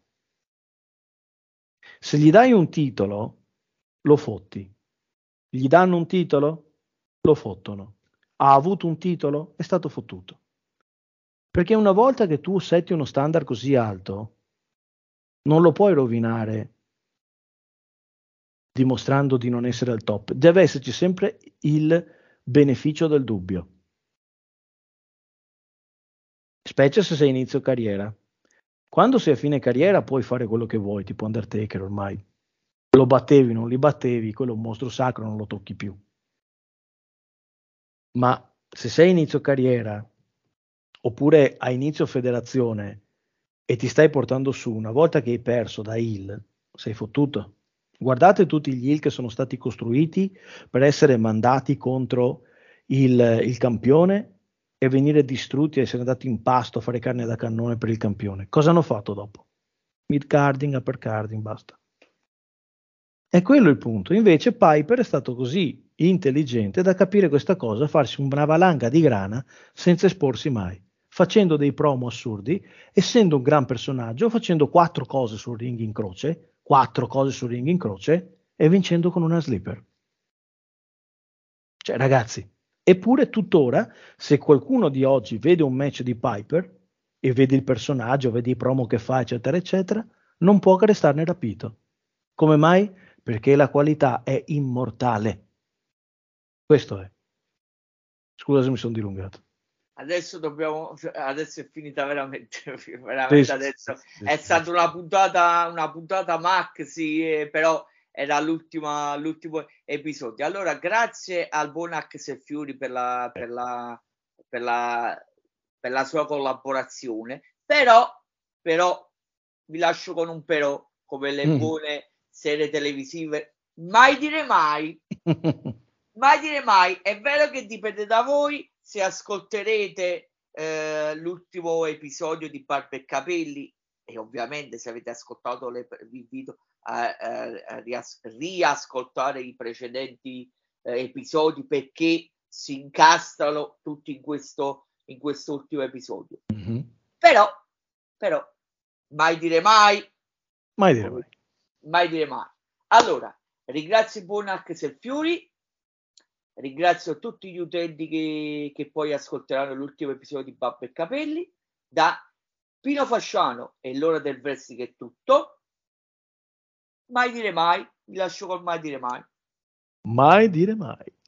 Se gli dai un titolo, lo fotti. Gli danno un titolo, lo fottono. Ha avuto un titolo, è stato fottuto. Perché una volta che tu setti uno standard così alto, non lo puoi rovinare dimostrando di non essere al top. Deve esserci sempre il beneficio del dubbio. Specie se sei inizio carriera. Quando sei a fine carriera puoi fare quello che vuoi, tipo Undertaker ormai. Lo battevi, non li battevi, quello è un mostro sacro, non lo tocchi più. Ma se sei inizio carriera oppure a inizio federazione e ti stai portando su, una volta che hai perso da Hill, sei fottuto. Guardate tutti gli Hill che sono stati costruiti per essere mandati contro il, il campione e venire distrutti e essere andati in pasto a fare carne da cannone per il campione. Cosa hanno fatto dopo? Mid carding, upper carding, basta. È quello il punto. Invece Piper è stato così intelligente da capire questa cosa, farsi una valanga di grana senza esporsi mai facendo dei promo assurdi, essendo un gran personaggio, facendo quattro cose sul ring in croce, quattro cose sul ring in croce e vincendo con una slipper. Cioè, ragazzi, eppure tuttora, se qualcuno di oggi vede un match di Piper e vede il personaggio, vede i promo che fa, eccetera, eccetera, non può che restarne rapito. Come mai? Perché la qualità è immortale. Questo è. Scusa se mi sono dilungato adesso dobbiamo adesso è finita veramente, veramente sì, adesso. sì, è sì, stata una puntata una puntata maxi eh, però era l'ultima, l'ultimo episodio. Allora grazie al buon Axel Fiori per la, per la, per la, per la sua collaborazione. Però però vi lascio con un però come le mm. buone serie televisive. Mai dire mai. Mai dire mai. È vero che dipende da voi se ascolterete eh, l'ultimo episodio di Barba e Capelli e ovviamente se avete ascoltato le, vi invito a, a, a rias- riascoltare i precedenti eh, episodi perché si incastrano tutti in questo in quest'ultimo episodio. Mm-hmm. però però mai dire mai. Mai dire mai. Mai dire mai. Allora ringrazio Bonac Selfiuri Ringrazio tutti gli utenti che, che poi ascolteranno l'ultimo episodio di Babbo e Capelli. Da Pino Fasciano e l'ora del wrestling è tutto. Mai dire mai, vi lascio col mai dire mai. Mai dire mai.